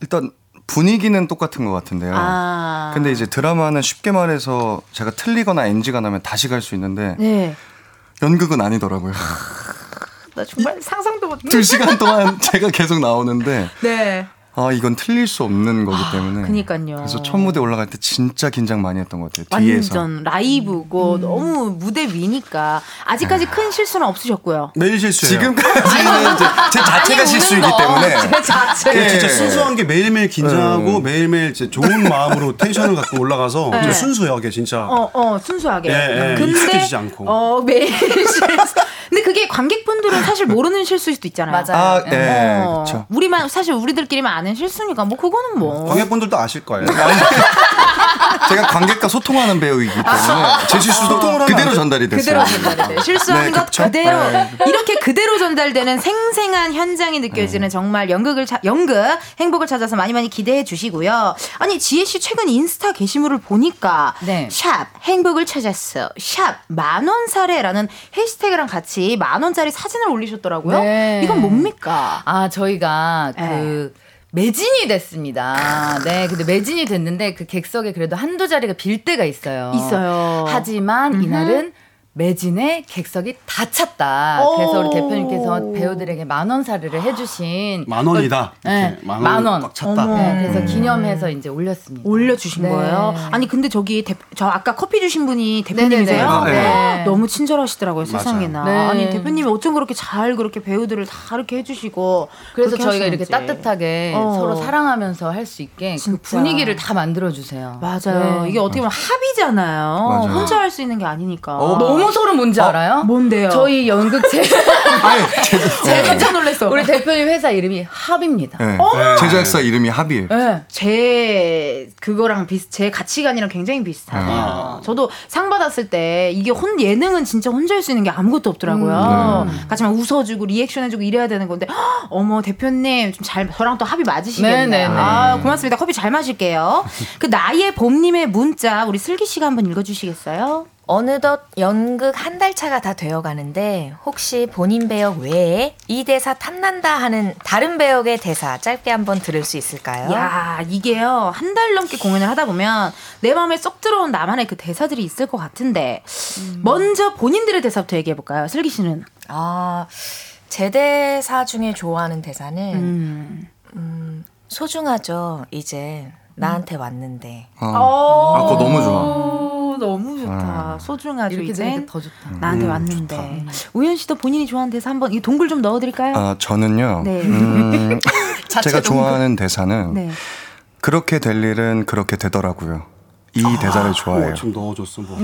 일단 분위기는 똑같은 것 같은데요. 아. 근데 이제 드라마는 쉽게 말해서 제가 틀리거나 NG가 나면 다시 갈 수 있는데 네. 연극은 아니더라고요. 나 정말 상상도 못. 두 시간 동안 제가 계속 나오는데 네. 아 이건 틀릴 수 없는 거기 때문에. 그니까요. 그래서 첫 무대 올라갈 때 진짜 긴장 많이 했던 것 같아요. 뒤에서. 완전 라이브고 너무 무대 위니까 아직까지 큰 실수는 없으셨고요. 매일 실수예요. 지금까지는 이제 제 자체가 아니, 실수이기 거. 때문에. 제 자체. 네, 진짜 예. 순수한 게 매일매일 긴장하고 매일매일 이제 좋은 마음으로 텐션을 갖고 올라가서 네. 좀 순수하게 진짜 어, 어, 순수하게. 예, 예, 근데 익숙해지지 않고. 어, 매일 실수. 근데 그게 관객분들은 사실 모르는 실수일 수도 있잖아요. 맞아요. 아, 예, 어, 그렇죠. 우리만 사실 우리들끼리만 아는 실수니까 뭐 그거는 뭐. 관객분들도 아실 거예요. 제가 관객과 소통하는 배우이기 때문에 제 실수도 그대로 전달이 됐어요. 그대로 전달이 돼. 실수한 네, 것 그쵸? 그대로 네. 이렇게 그대로 전달되는 생생한 현장이 네. 느껴지는 정말 연극을 차, 연극 행복을 찾아서 많이 많이 기대해 주시고요. 아니 지혜 씨 최근 인스타 게시물을 보니까 네. 샵 행복을 찾았어 샵 만원 사례라는 해시태그랑 같이 만 원짜리 사진을 올리셨더라고요. 네. 이건 뭡니까? 아, 저희가 네. 그 매진이 됐습니다. 네, 근데 매진이 됐는데 그 객석에 그래도 한두 자리가 빌 때가 있어요. 있어요. 하지만 이날은 매진에 객석이 다 찼다. 오. 그래서 우리 대표님께서 배우들에게 만 원 사례를 해주신 만 원이다. 네, 이렇게 만만원 원. 꽉 찼다. 네, 그래서 기념해서 이제 올렸습니다. 올려주신 네. 거예요. 아니 근데 저기 대, 저 아까 커피 주신 분이 대표님이세요? 네네네. 네. 너무 친절하시더라고요 세상에나. 네. 아니 대표님이 어쩜 그렇게 잘 그렇게 배우들을 다 이렇게 해주시고. 그래서 저희가 이렇게 하시는지. 따뜻하게 어. 서로 사랑하면서 할 수 있게 그 진짜. 분위기를 다 만들어 주세요. 맞아요. 네. 이게 어떻게 보면 합이잖아요. 맞아요. 혼자 할 수 있는 게 아니니까. 어, 너무 소름 뭔지 알아요? 뭔데요? 저희 연극제 제, 제가 깜짝 놀랐어. 우리 대표님 회사 이름이 합입니다. 네. 제작사 이름이 합이에요. 네. 제 그거랑 비슷, 제 가치관이랑 굉장히 비슷하네요. 아. 저도 상 받았을 때 이게 혼 예능은 진짜 혼자 할 수 있는 게 아무것도 없더라고요. 같이 막 웃어주고 리액션해주고 이래야 되는 건데 헉, 어머 대표님 좀 잘 저랑 또 합이 맞으시겠네요. 네네네. 아 고맙습니다. 커피 잘 마실게요. 그 나의 봄님의 문자 우리 슬기 씨가 한번 읽어주시겠어요? 어느덧 연극 한 달 차가 다 되어 가는데 혹시 본인 배역 외에 이 대사 탐난다 하는 다른 배역의 대사 짧게 한번 들을 수 있을까요? 야 이게요 한 달 넘게 공연을 하다 보면 내 마음에 쏙 들어온 나만의 그 대사들이 있을 것 같은데 먼저 본인들의 대사부터 얘기해 볼까요? 슬기 씨는 아, 제 대사 중에 좋아하는 대사는 음. 음, 소중하죠. 이제 나한테 왔는데. 아, 아, 그거 너무 좋아. 오, 너무 좋다. 소중하죠 이렇게 되니까 더 좋다. 나한테 왔는데 우현 씨도 본인이 좋아하는 대사 한번 이 동굴 좀 넣어드릴까요? 아, 저는요. 네. 음, 제가 동굴. 좋아하는 대사는 네. 그렇게 될 일은 그렇게 되더라고요. 이 대사를 좋아해요. 어, 지금 넣어줬어 뭐.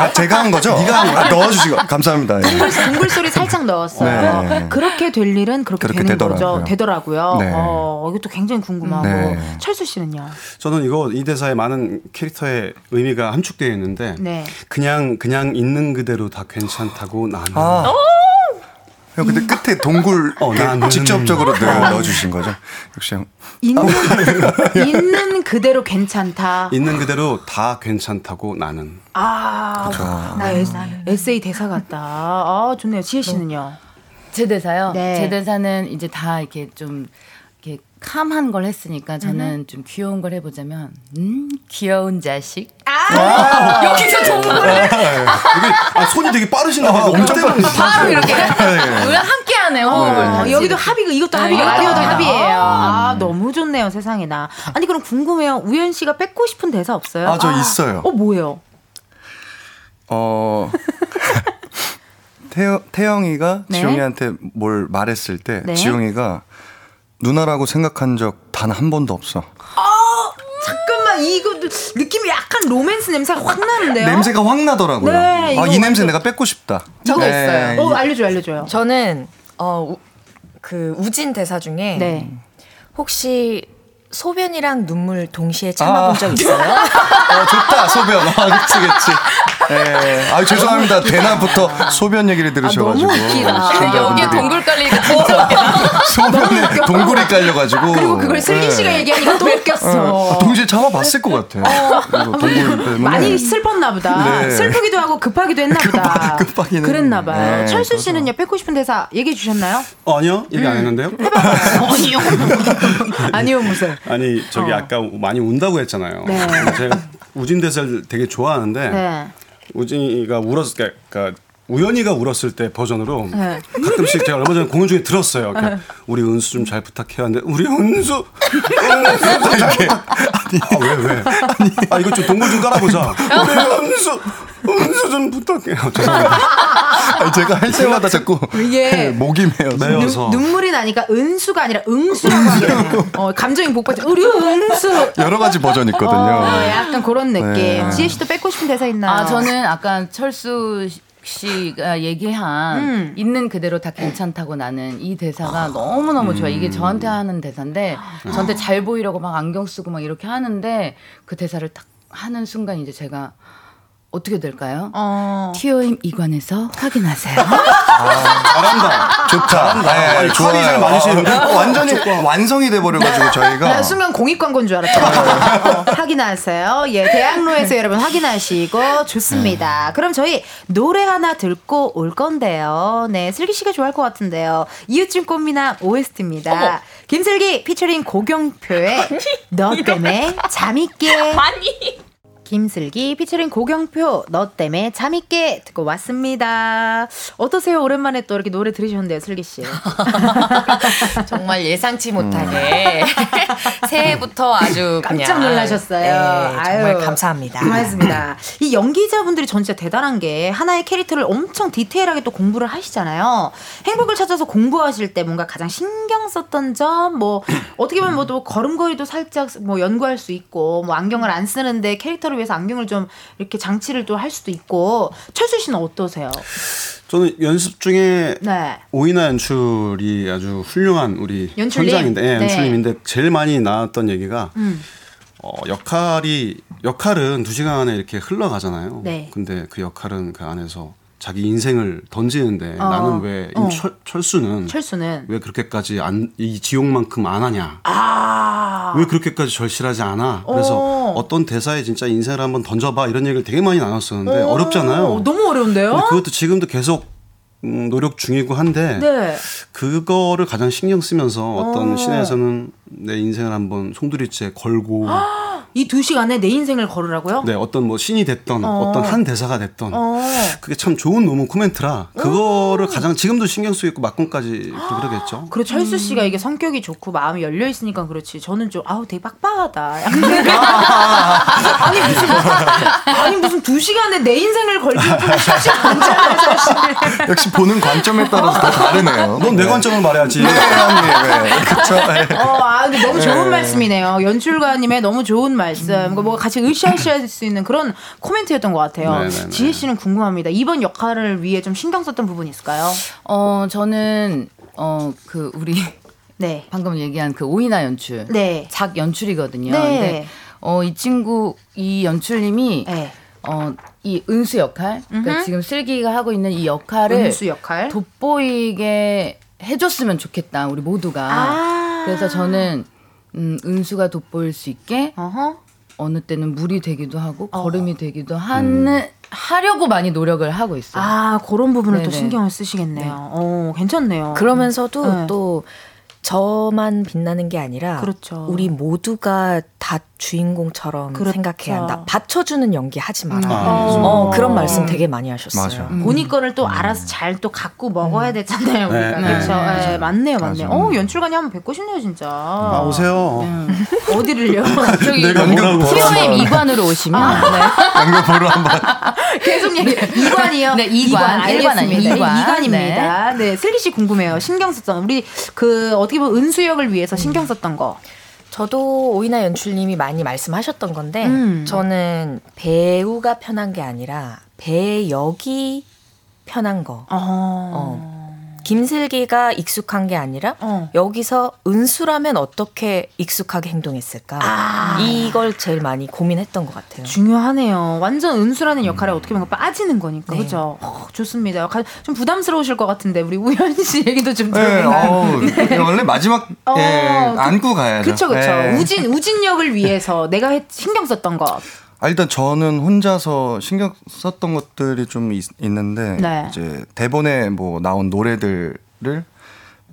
아, 제가 한 거죠? 네가 한 거야? 넣어주시고 감사합니다. 예. 동굴, 동굴 소리 살짝 넣었어요. 네. 그렇게 될 일은 그렇게, 그렇게 되는 되더라고요. 거죠. 되더라고요. 네. 어, 이것도 굉장히 궁금하고 네. 철수 씨는요? 저는 이거 이 대사에 많은 캐릭터의 의미가 함축되어 있는데 네. 그냥 그냥 있는 그대로 다 괜찮다고 나는 아. 형, 근데 끝에 동굴 어, 직접적으로 넣- 넣어주신 거죠? 역시 형. 있는, 있는 그대로 괜찮다. 있는 그대로 다 괜찮다고 나는 아, 나 에스, 에세이 대사 같다. 아, 좋네요. 지혜 씨는요? 제 대사요. 네. 제 대사는 이제 다 이렇게 좀 캄한 걸 했으니까 저는 좀 귀여운 걸 해보자면 음 귀여운 자식. 아, 여기서 정말 이게 아, 손이 되게 빠르신가 봐요. 엄청 빠르시죠. 바로 이렇게 우리가 함께하네 호흡을. 어, 같이 여기도. 합이고 이것도 네, 합이고 라디오도 합이에요. 합이에요. 아, 너무 좋네요, 세상에나. 아니, 그럼 궁금해요. 우현 씨가 뺏고 싶은 대사 없어요? 아, 저 있어요. 어, 뭐예요? 어. 태영, 태영이가 네. 지용이한테 뭘 말했을 때 네. 지용이가 누나라고 생각한 적 단 한 번도 없어. 잠깐만, 이거 느낌이 약간 로맨스 냄새가 확 나는데요? 냄새가 확 나더라고요. 네, 아, 이거 이 냄새 완전- 내가 뺏고 싶다. 저거 네, 있어요. 어, 알려줘요, 알려줘요. 저는 어, 우- 그 우진 대사 중에 네. 혹시 소변이랑 눈물 동시에 참아본 아. 적 있어요? 어, 좋다, 소변. 아, 그치, 그치. 예. 아, 죄송합니다. 대낮부터 소변 얘기를 들으셔가지고. 웃기다. 여기에 시청자분들이 동굴 깔리니까 진짜 웃겨. 소변에 동굴이 깔려가지고. 그리고 그걸 슬기 씨가 예. 얘기하니까 또 웃겼어. 아, 동시에 참아봤을 것 같아. 그리고 동굴 때문에. 많이 슬펐나 보다. 네. 슬프기도 하고 급하기도 했나 보다. 급하기는. 그랬나 봐요. 네, 철수. 씨는요, 뺏고 싶은 대사 얘기해 주셨나요? 어, 아니요 얘기 안 했는데요. 아니요. 아니요, 무슨. 아니 저기 아까 많이 운다고 했잖아요. 네. 제가 우진 대사를 되게 좋아하는데 네. 우진이가 울었을 때, 그러니까 우연이가 울었을 때 버전으로 네. 가끔씩 제가 얼마 전에 공연 중에 들었어요. 그러니까 우리 은수 좀 잘 부탁해야 하는데 우리 은수, 은수 이렇게 아, 왜 왜? 아 이거 좀 동굴 좀 깔아보자. 우리 은수, 은수 좀 부탁해요. 죄송합니다. 아니, 제가 할 때마다 자꾸 이게 목이 메어서. 매워서 눈물이 나니까 은수가 아니라 응수라고 하거든요. 어, 감정이 복받쳐. 우리 응수. 여러 가지 버전이 있거든요. 어, 약간 그런 느낌. 네. 지혜 씨도 뺏고 싶은 대사 있나요? 아 저는 아까 철수 씨가 얘기한 음. 있는 그대로 다 괜찮다고 나는 이 대사가 너무 너무 좋아. 이게 저한테 하는 대사인데 저한테 잘 보이려고 막 안경 쓰고 막 이렇게 하는데 그 대사를 딱 하는 순간 이제 제가 어떻게 될까요? 어. TOM 이관에서 확인하세요. 잘한다. 좋다. 네, 아니, 좋아요. 칼이 잘 많으시는데? 어, 완전히 완성이 돼버려가지고 저희가. 나 순간 공익 광고인 줄 알았죠. 어, 확인하세요. 예, 대학로에서 여러분 확인하시고 좋습니다. 그럼 저희 노래 하나 듣고 올 건데요. 네, 슬기 씨가 좋아할 것 같은데요. 이웃집 꽃미남 OST입니다. 김슬기 피처링 고경표의 너 때문에 잠있게. 아니. 김슬기 피처링 고경표 너 때문에 잠있게 듣고 왔습니다. 어떠세요? 오랜만에 또 이렇게 노래 들으셨는데요, 슬기 씨. 정말 예상치 못하게 새해부터 아주 깜짝 놀라셨어요. 네, 정말 아유. 감사합니다. 고맙습니다. 이 연기자분들이 전 진짜 대단한 게 하나의 캐릭터를 엄청 디테일하게 또 공부를 하시잖아요. 행복을 찾아서 공부하실 때 뭔가 가장 신경 썼던 점, 뭐 어떻게 보면 뭐또 걸음걸이도 살짝 뭐 연구할 수 있고, 뭐 안경을 안 쓰는데 캐릭터를 위해서 안경을 좀 이렇게 장치를 또 할 수도 있고. 철수 씨는 어떠세요? 저는 연습 중에 네. 오이나 연출이 아주 훌륭한 우리 연출님? 현장인데 예, 네. 연출님인데 제일 많이 나왔던 얘기가 음. 어, 역할이 역할은 두 시간 안에 이렇게 흘러가잖아요. 네. 근데 그 역할은 그 안에서 자기 인생을 던지는데 어. 나는 왜 어. 이 철, 철수는 철수는 왜 그렇게까지 안, 이 지옥만큼 안 하냐? 아. 왜 그렇게까지 절실하지 않아? 그래서 어. 어떤 대사에 진짜 인생을 한번 던져봐 이런 얘기를 되게 많이 나눴었는데 어, 어렵잖아요. 너무 어려운데요? 그것도 지금도 계속 음, 노력 중이고 한데 네. 그거를 가장 신경 쓰면서 어떤 어. 시내에서는 내 인생을 한번 송두리째 걸고 이 두 시간에 내 인생을 걸으라고요? 네 어떤 뭐 신이 됐던 어. 어. 떤 한 대사가 됐던 어. 그게 참 좋은 노무 코멘트라 그거를 가장 지금도 신경 쓰고 있고 막공까지 또 그러겠죠. 그리고 철수 씨가 음. 이게 성격이 좋고 마음이 열려 있으니까 그렇지. 저는 좀 아우 되게 빡빡하다. 약간 아니 무슨 아니 무슨 두 시간에 내 인생을 걸기 좀 쉽지 않잖아요, 사실. 역시 보는 관점에 따라서 다 다르네요. 넌 내 관점을 말해야지. 네, 형님. 네. 그쵸. 네. 어, 아, 근데 너무 좋은 네. 말씀이네요. 연출가님의 너무 좋은 말씀. 그러니까 뭐가 같이 으쌰으쌰할 수 있는 그런 코멘트였던 것 같아요. 네네네. 지혜 씨는 궁금합니다. 이번 역할을 위해 좀 신경 썼던 부분이 있을까요? 어, 저는 어, 그 우리 네. 방금 얘기한 그 오이나 연출. 네. 작 연출이거든요. 네. 근데 어, 이 친구 이 연출님이 어, 이 은수 역할, 그러니까. 지금 슬기가 하고 있는 이 역할을 은수 역할? 돋보이게 해줬으면 좋겠다, 우리 모두가. 아. 그래서 저는 음, 은수가 돋보일 수 있게 어느 때는 물이 되기도 하고 걸음이 되기도 하는 하려고 많이 노력을 하고 있어요. 아, 그런 부분을 또 네네. 신경을 쓰시겠네요. 어, 괜찮네요. 그러면서도 네. 또 저만 빛나는 게 아니라 그렇죠. 우리 모두가 다 주인공처럼 그렇죠. 생각해야 한다. 받쳐주는 연기 하지 마라. 음. 어, 아. 그런 말씀 되게 많이 하셨어요. 음. 본인 거를 또 알아서 잘 또 갖고 먹어야 되잖아요. 네, 우리가. 네. 그렇죠. 맞아요. 네, 맞네요, 맞네요. 어, 연출관이 한번 뵙고 싶네요, 진짜. 아, 오세요. 어디를요? 저기 내가 뭐라고 TOM 이관으로 오시면 네. 연극 보러 한번. 계속 얘기. 이관이요. 네, 이관. 일관 아니에요, 이관. 이관입니다. 네. 슬기 씨 궁금해요. 신경 썼던 우리 그 어떻게 보면 은수 역을 위해서 신경 썼던 거. 저도 오이나 연출님이 많이 말씀하셨던 건데 음. 저는 배우가 편한 게 아니라 배역이 편한 거. 어. 김슬기가 익숙한 게 아니라 어. 여기서 은수라면 어떻게 익숙하게 행동했을까 아. 이걸 제일 많이 고민했던 것 같아요. 중요하네요. 완전 은수라는 역할에 어떻게 보면 빠지는 거니까. 네. 그죠? 어, 좋습니다. 좀 부담스러우실 것 같은데 우리 우현 씨 얘기도 좀 네, 들어볼까요? 어우, 원래 마지막 어, 예, 그- 안고 가야죠. 그쵸, 그쵸. 예. 우진, 우진 역을 위해서 내가 했- 신경 썼던 거. 아, 일단 저는 혼자서 신경 썼던 것들이 좀 있, 는데 네. 이제 대본에 뭐 나온 노래들을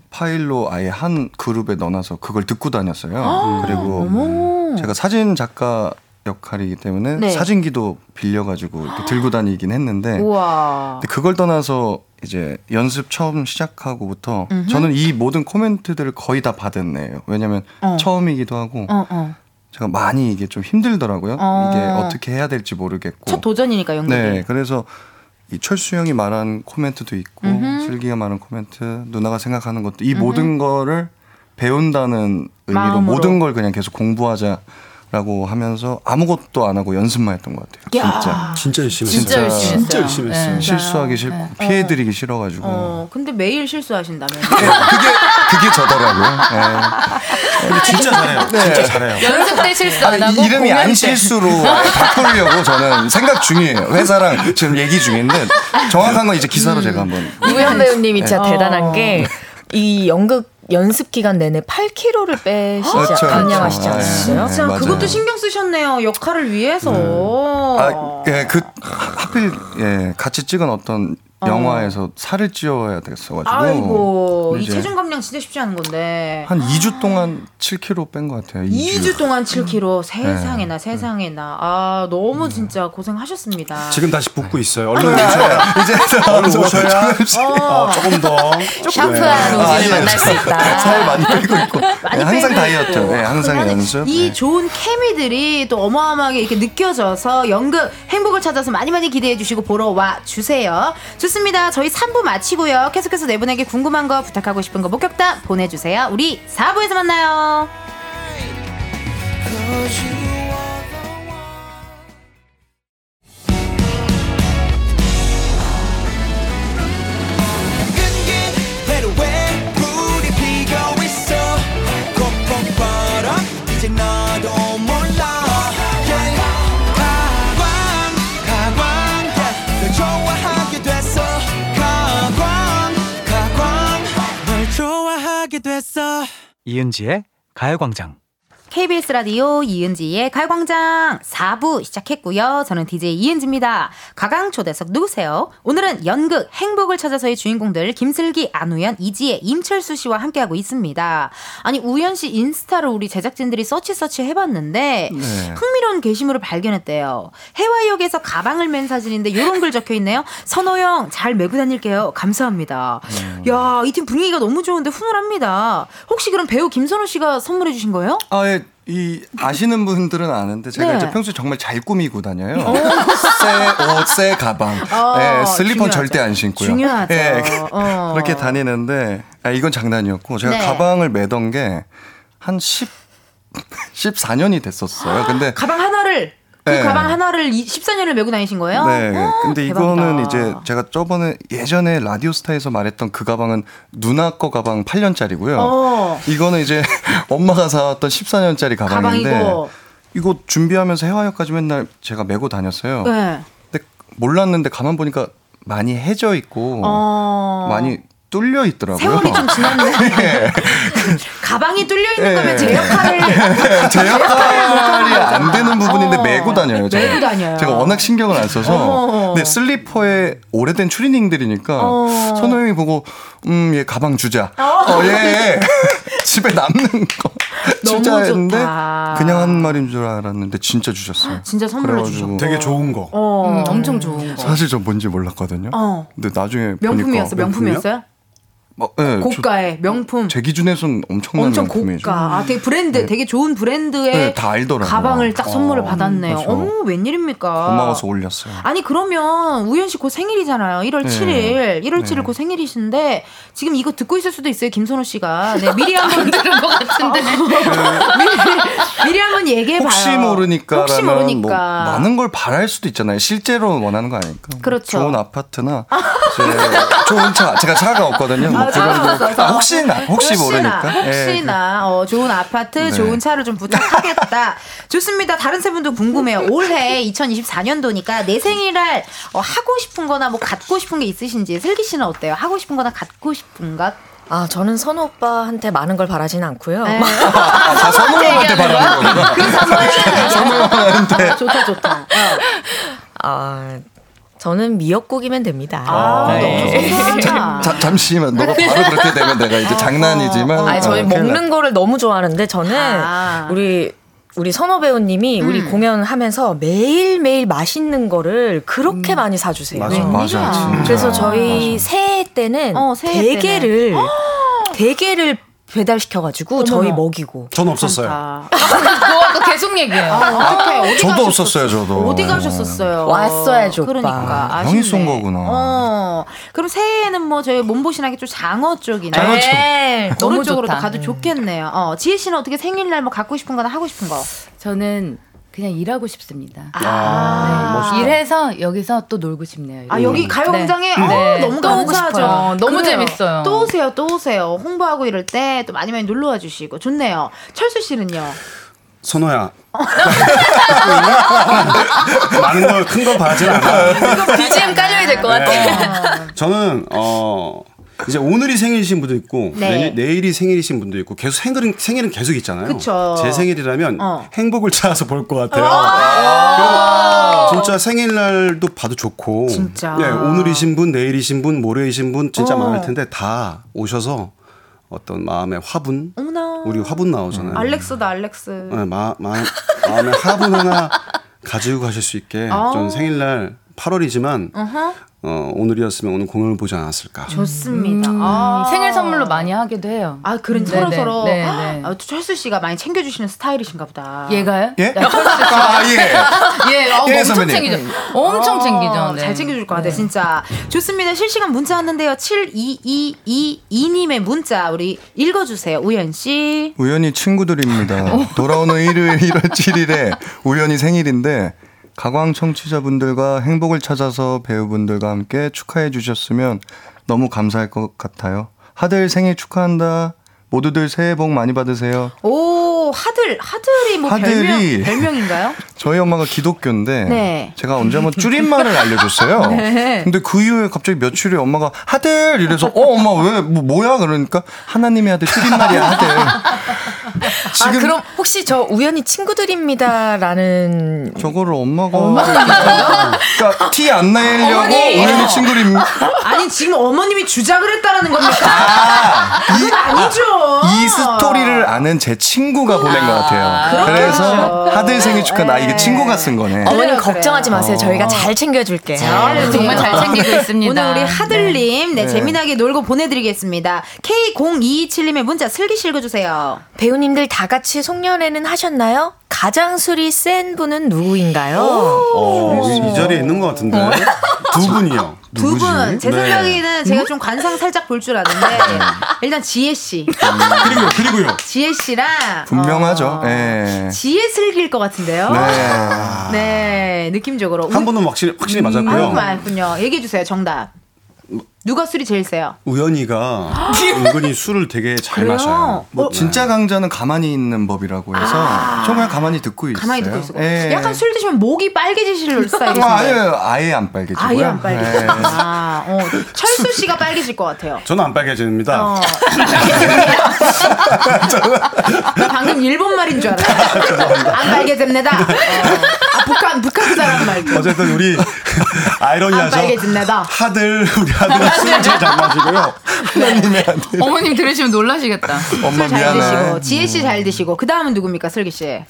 파일로 아예 한 그룹에 넣어놔서 그걸 듣고 다녔어요. 그리고 어머. 제가 사진 작가 역할이기 때문에 네. 사진기도 빌려가지고 들고 다니긴 했는데 그걸 떠나서 이제 연습 처음 시작하고부터 음흠. 저는 이 모든 코멘트들을 거의 다 받은 애예요. 왜냐면 어. 처음이기도 하고 어, 어. 제가 많이 이게 좀 힘들더라고요. 어. 이게 어떻게 해야 될지 모르겠고. 첫 도전이니까 연극이. 네, 그래서 이 철수 형이 말한 코멘트도 있고 음흠. 슬기가 말한 코멘트, 누나가 생각하는 것도 이 모든 거를 배운다는 의미로 마음으로. 모든 걸 그냥 계속 공부하자 라고 하면서 아무것도 안 하고 연습만 했던 것 같아요. 진짜. 진짜 열심히 했어요. 진짜 열심히 했어요. 진짜 열심히 했어요. 네. 실수하기 싫고 피해 드리기 싫어 가지고 어, 근데 매일 실수하신다면. 그게 그게 저더라고요. 네. 근데 진짜 잘해요. 진짜 잘해요. 연습 때 실수 안 하고 이름이 공연 안 때. 실수로 바꾸려고 저는 생각 중이에요. 회사랑 지금 얘기 중인데 정확한 건 이제 기사로 제가 한번 우영 배우님이 진짜 네. 대단한 어. 게이 연극 연습 기간 내내 8kg를 빼시지 그렇죠, 감량하시지 그렇죠. 않았어요? 네, 진짜 맞아요. 그것도 신경 쓰셨네요. 역할을 위해서. 아, 예, 그 하필 예, 같이 찍은 어떤 영화에서 살을 찌워야 됐어가지고 아이고 이 체중 감량 진짜 쉽지 않은 건데. 한 2주 동안 7kg 뺀 것 같아요. 2주. 2주 동안 7kg 네. 세상에나 세상에나 아 너무 진짜 고생하셨습니다. 지금 다시 붓고 있어요. 얼른 네. 오셔야. 이제 얼른 오셔야. 어. 어, 조금 더. 샤프한 아, 우지를 예. 만날 수 있다. 살 많이 빼고 있고 네, 항상 빼고 다이어트. 네, 항상 연습. 이 네. 좋은 케미들이 또 어마어마하게 이렇게 느껴져서 연극 행복을 찾아서 많이 많이 기대해 주시고 보러 와 주세요. 좋습니다. 저희 3부 마치고요. 계속해서 네 분에게 궁금한 거 부탁하고 싶은 거 목격담 보내주세요. 우리 4부에서 만나요. 이은지의 가요광장. KBS 라디오 이은지의 가요광장 4부 시작했고요. 저는 DJ 이은지입니다. 가광 초대석 누구세요? 오늘은 연극 행복을 찾아서의 주인공들 김슬기, 안우연, 이지해, 임철수 씨와 함께하고 있습니다. 아니 우연 씨 인스타를 우리 제작진들이 서치 서치 해봤는데 네. 흥미로운 게시물을 발견했대요. 혜화역에서 가방을 맨 사진인데 이런 글 적혀 있네요. 선호 형 잘 메고 다닐게요. 감사합니다. 야이 팀 분위기가 너무 좋은데 훈훈합니다. 혹시 그럼 배우 김선호 씨가 선물해 주신 거예요? 아, 예. 이 아시는 분들은 아는데 제가 네. 이제 평소에 정말 잘 꾸미고 다녀요. 새 옷, 새 가방, 어, 예, 슬리퍼는 중요하죠. 절대 안 신고요. 중요하죠. 예, 어. 그렇게 다니는데 아, 이건 장난이었고 제가 네. 가방을 매던 게 한 10, 14년이 됐었어요. 근데 가방 하나를 그 네. 가방 하나를 14년을 메고 다니신 거예요? 네. 어, 근데 대박이다. 이거는 이제 제가 저번에 예전에 라디오스타에서 말했던 그 가방은 누나 거 가방 8년짜리고요. 어. 이거는 이제 엄마가 사왔던 14년짜리 가방인데 가방이고. 이거 준비하면서 해화역까지 맨날 제가 메고 다녔어요. 네. 근데 몰랐는데 가만 보니까 많이 해져 있고 어. 많이 뚫려 있더라고요. 세월이 좀 지났네. 예. 가방이 뚫려 있는 예. 거면 제 역할을 제 역할이 안 되는 부분인데 메고 다녀요. 제가. 메고 다녀요. 제가 워낙 신경을 안 써서. 어. 근데 슬리퍼에 오래된 추리닝들이니까 어. 선호 형이 보고 음, 얘 가방 주자. 어, 얘 집에 남는 거 너무 주자 했는데 좋다. 그냥 한 말인 줄 알았는데 진짜 주셨어요. 진짜 선물로 주셨고. 되게 좋은 거. 어. 음, 엄청 좋은 거. 사실 저 뭔지 몰랐거든요. 어. 근데 나중에 명품이었어. 보니까 명품이었어요? 뭐, 예, 저- 고가의 명품. 제 기준에선 엄청난 엄청 명품이죠. 고가. 아, 되게 브랜드, 되게 좋은 브랜드의 네. 가방을 딱 선물을 어, 받았네요. 그렇죠. 어머, 웬일입니까? 고마워서 올렸어요. 아니 그러면 우연 씨곧 생일이잖아요. 1월 네. 7일. 1월 7일 네. 곧 생일이신데 지금 이거 듣고 있을 수도 있어요. 김선호 씨가. 네, 미리 한번 들은 것 같은데. 미리, 미리 한번 얘기해 봐요. 혹시 모르니까 혹시 모르니까. 뭐 많은 걸 바랄 수도 있잖아요. 실제로 원하는 거 아니니까. 그렇죠. 좋은 아파트나 좋은 차. 제가 차가 없거든요. 뭐 아, 그런 거. 없어서. 아, 혹시나 혹시 모르니까. 예, 혹시나 어, 좋은 아파트, 네. 좋은 차를 좀 부탁하겠다. 좋습니다. 다른 세 분도 궁금해요. 올해 2024년도니까 내 생일날 어, 하고 싶은거나 뭐 갖고 싶은 게 있으신지 슬기 씨는 어때요? 하고 싶은거나 갖고 싶은 것? 아 저는 선호 오빠한테 많은 걸 바라지는 않고요. 네. 아, 다 선호형한테 바라는 거구나. 그 선호형한테. 좋다 좋다. 어. 아 저는 미역국이면 됩니다. 아, 네. 너무 소소하다. 자, 잠시만. 너가 바로 그렇게 되면 내가 이제 장난이지만. 아니 저희 아, 큰일 먹는 거를 너무 좋아하는데 저는 아. 우리 우리 선호 배우님이 우리 음. 공연하면서 매일 매일 맛있는 거를 그렇게 많이 사주세요. 맞아, 웬일이야. 맞아, 진짜. 그래서 저희 새해 때는 어, 새해 대게를 대게를 배달시켜가지고 저희 먹이고 전 없었어요. 아, 계속 얘기해요. 어떡해. 어디 저도 가셨었어요? 없었어요, 저도. 어디 가셨었어요? 왔어야지, 오빠. 그러니까 아, 아쉽네. 형이 쏜 거구나. 어. 그럼 새해에는 뭐 저희 몸보신하게 좀 장어 쪽이나 장어 쪽. 네. 너무 쪽으로 좋다. 가도 좋겠네요. 어, 지혜 씨는 어떻게 생일날 뭐 갖고 싶은 거나 하고 싶은 거? 저는 그냥 일하고 싶습니다. 아, 네. 일해서 여기서 또 놀고 싶네요. 아 여기 가요광장에 네. 어, 네. 너무 감사하죠. 싶어요. 너무 그래요. 재밌어요. 또 오세요, 또 오세요. 홍보하고 이럴 때 또 많이 많이 놀러 와 주시고 좋네요. 철수 씨는요? 선호야. 많은 걸큰거 바라진 않아. BGM 깔려야 될 것 같아. 저는 어 이제 오늘이 생일이신 분도 있고 네. 내, 내일이 생일이신 분도 있고 계속 생일은 생일은 계속 있잖아요. 그쵸. 제 생일이라면 어. 행복을 찾아서 볼 것 같아요. 그리고 진짜 생일날도 봐도 좋고. 진짜. 네, 오늘이신 분, 내일이신 분, 모레이신 분 진짜 어. 많을 텐데 다 오셔서 어떤 마음의 화분, 어머나. 우리 화분 나오잖아요. 알렉스다 알렉스. 네, 마, 마, 마음의 화분 하나 가지고 가실 수 있게 아. 전 생일날 8월이지만 어허. 어, 오늘이었으면 오늘 공연을 보지 않았을까. 좋습니다. 음, 아. 생일 선물로 많이 하기도 해요. 아, 그런 서로 서로. 네, 네. 아, 또 철수 씨가 많이 챙겨주시는 스타일이신가 보다. 얘가요? 예? 야, 철수 씨가. 아, 예. 예, 어, 예, 엄청 선배님. 챙기죠. 엄청 챙기죠. 어, 네. 잘 챙겨줄 것 같아, 진짜. 좋습니다. 실시간 문자 왔는데요. 7222님의 문자, 우리 읽어주세요. 우연 씨. 우연히 친구들입니다. 돌아오는 일요일 1월 7일에 우연히 생일인데 가광 청취자분들과 행복을 찾아서 배우분들과 함께 축하해 주셨으면 너무 감사할 것 같아요. 하들 생일 축하한다. 모두들 새해 복 많이 받으세요. 오, 하들, 하들이 뭐 하들이. 별명, 별명 인가요? 저희 엄마가 기독교인데 네. 제가 언제 한번 줄임말을 알려줬어요. 네. 근데 그 이후에 갑자기 며칠 후에 엄마가 하들 이래서 어 엄마 왜 뭐, 뭐야 그러니까 하나님의 아들 줄임말이야 하들. 아, 그럼 혹시 저 우연히 친구들입니다라는 저거를 엄마가 그러니까 티 안 내려고 어머니. 우연히 친구를 아니, 지금 어머님이 주작을 했다라는 겁니까? 이, 그건 아니죠. 이 스토리를 아는 제 친구가 보낸 것 같아요. 그래서 하들 생일 축하 나 이게 친구가 쓴 거네. 어머님 그래요, 걱정하지. 마세요. 저희가 잘 챙겨줄게요. 잘 정말 잘 챙기고 있습니다. 오늘 우리 하들님, 네, 네. 재미나게 놀고 보내드리겠습니다. K0227님의 문자 슬기 씨 읽어주세요. 배우님들 다 같이 송년회는 하셨나요? 가장 술이 센 분은 누구인가요? 어, 이 자리에 있는 것 같은데 두 분이요. 두? 분, 제 네. 생각에는 제가 좀 관상 살짝 볼 줄 아는데, 일단 지혜 씨. 그리고 그리고요. 지혜 씨랑. 분명하죠. 어, 예. 지혜 슬기일 것 같은데요? 네. 네, 느낌적으로. 한 분은 확실히 확실히 맞았고요. 많군요. 얘기해 주세요, 정답. 누가 술이 제일 세요? 우연히가 은근히 술을 되게 잘 그래요? 마셔요. 뭐 진짜 강자는 가만히 있는 법이라고 해서 저 그냥 가만히 듣고 있어요. 가만히 듣고 있어. 예. 약간 술 드시면 목이 빨개지실 스타일이신데. 아, 아예 아예 안 빨개지고요. 아예 안 빨개져. 예. 아, 어, 철수 씨가 빨개질 것 같아요. 저는 안 빨개집니다. 어. 나 방금 일본 말인 줄 알았어. 안 빨개집니다. 어. 아, 북한 북한 사람 말고. 어쨌든 우리 아이러니하죠. 안 빨개집니다. 하들 우리 하들은 술을 제일 잘 마시고요. 하나님의 아들. 어머님 들으시면 놀라시겠다. 엄마 술잘 미안해. 드시고 지혜 씨 잘 드시고 그 다음은 누굽니까 슬기 씨?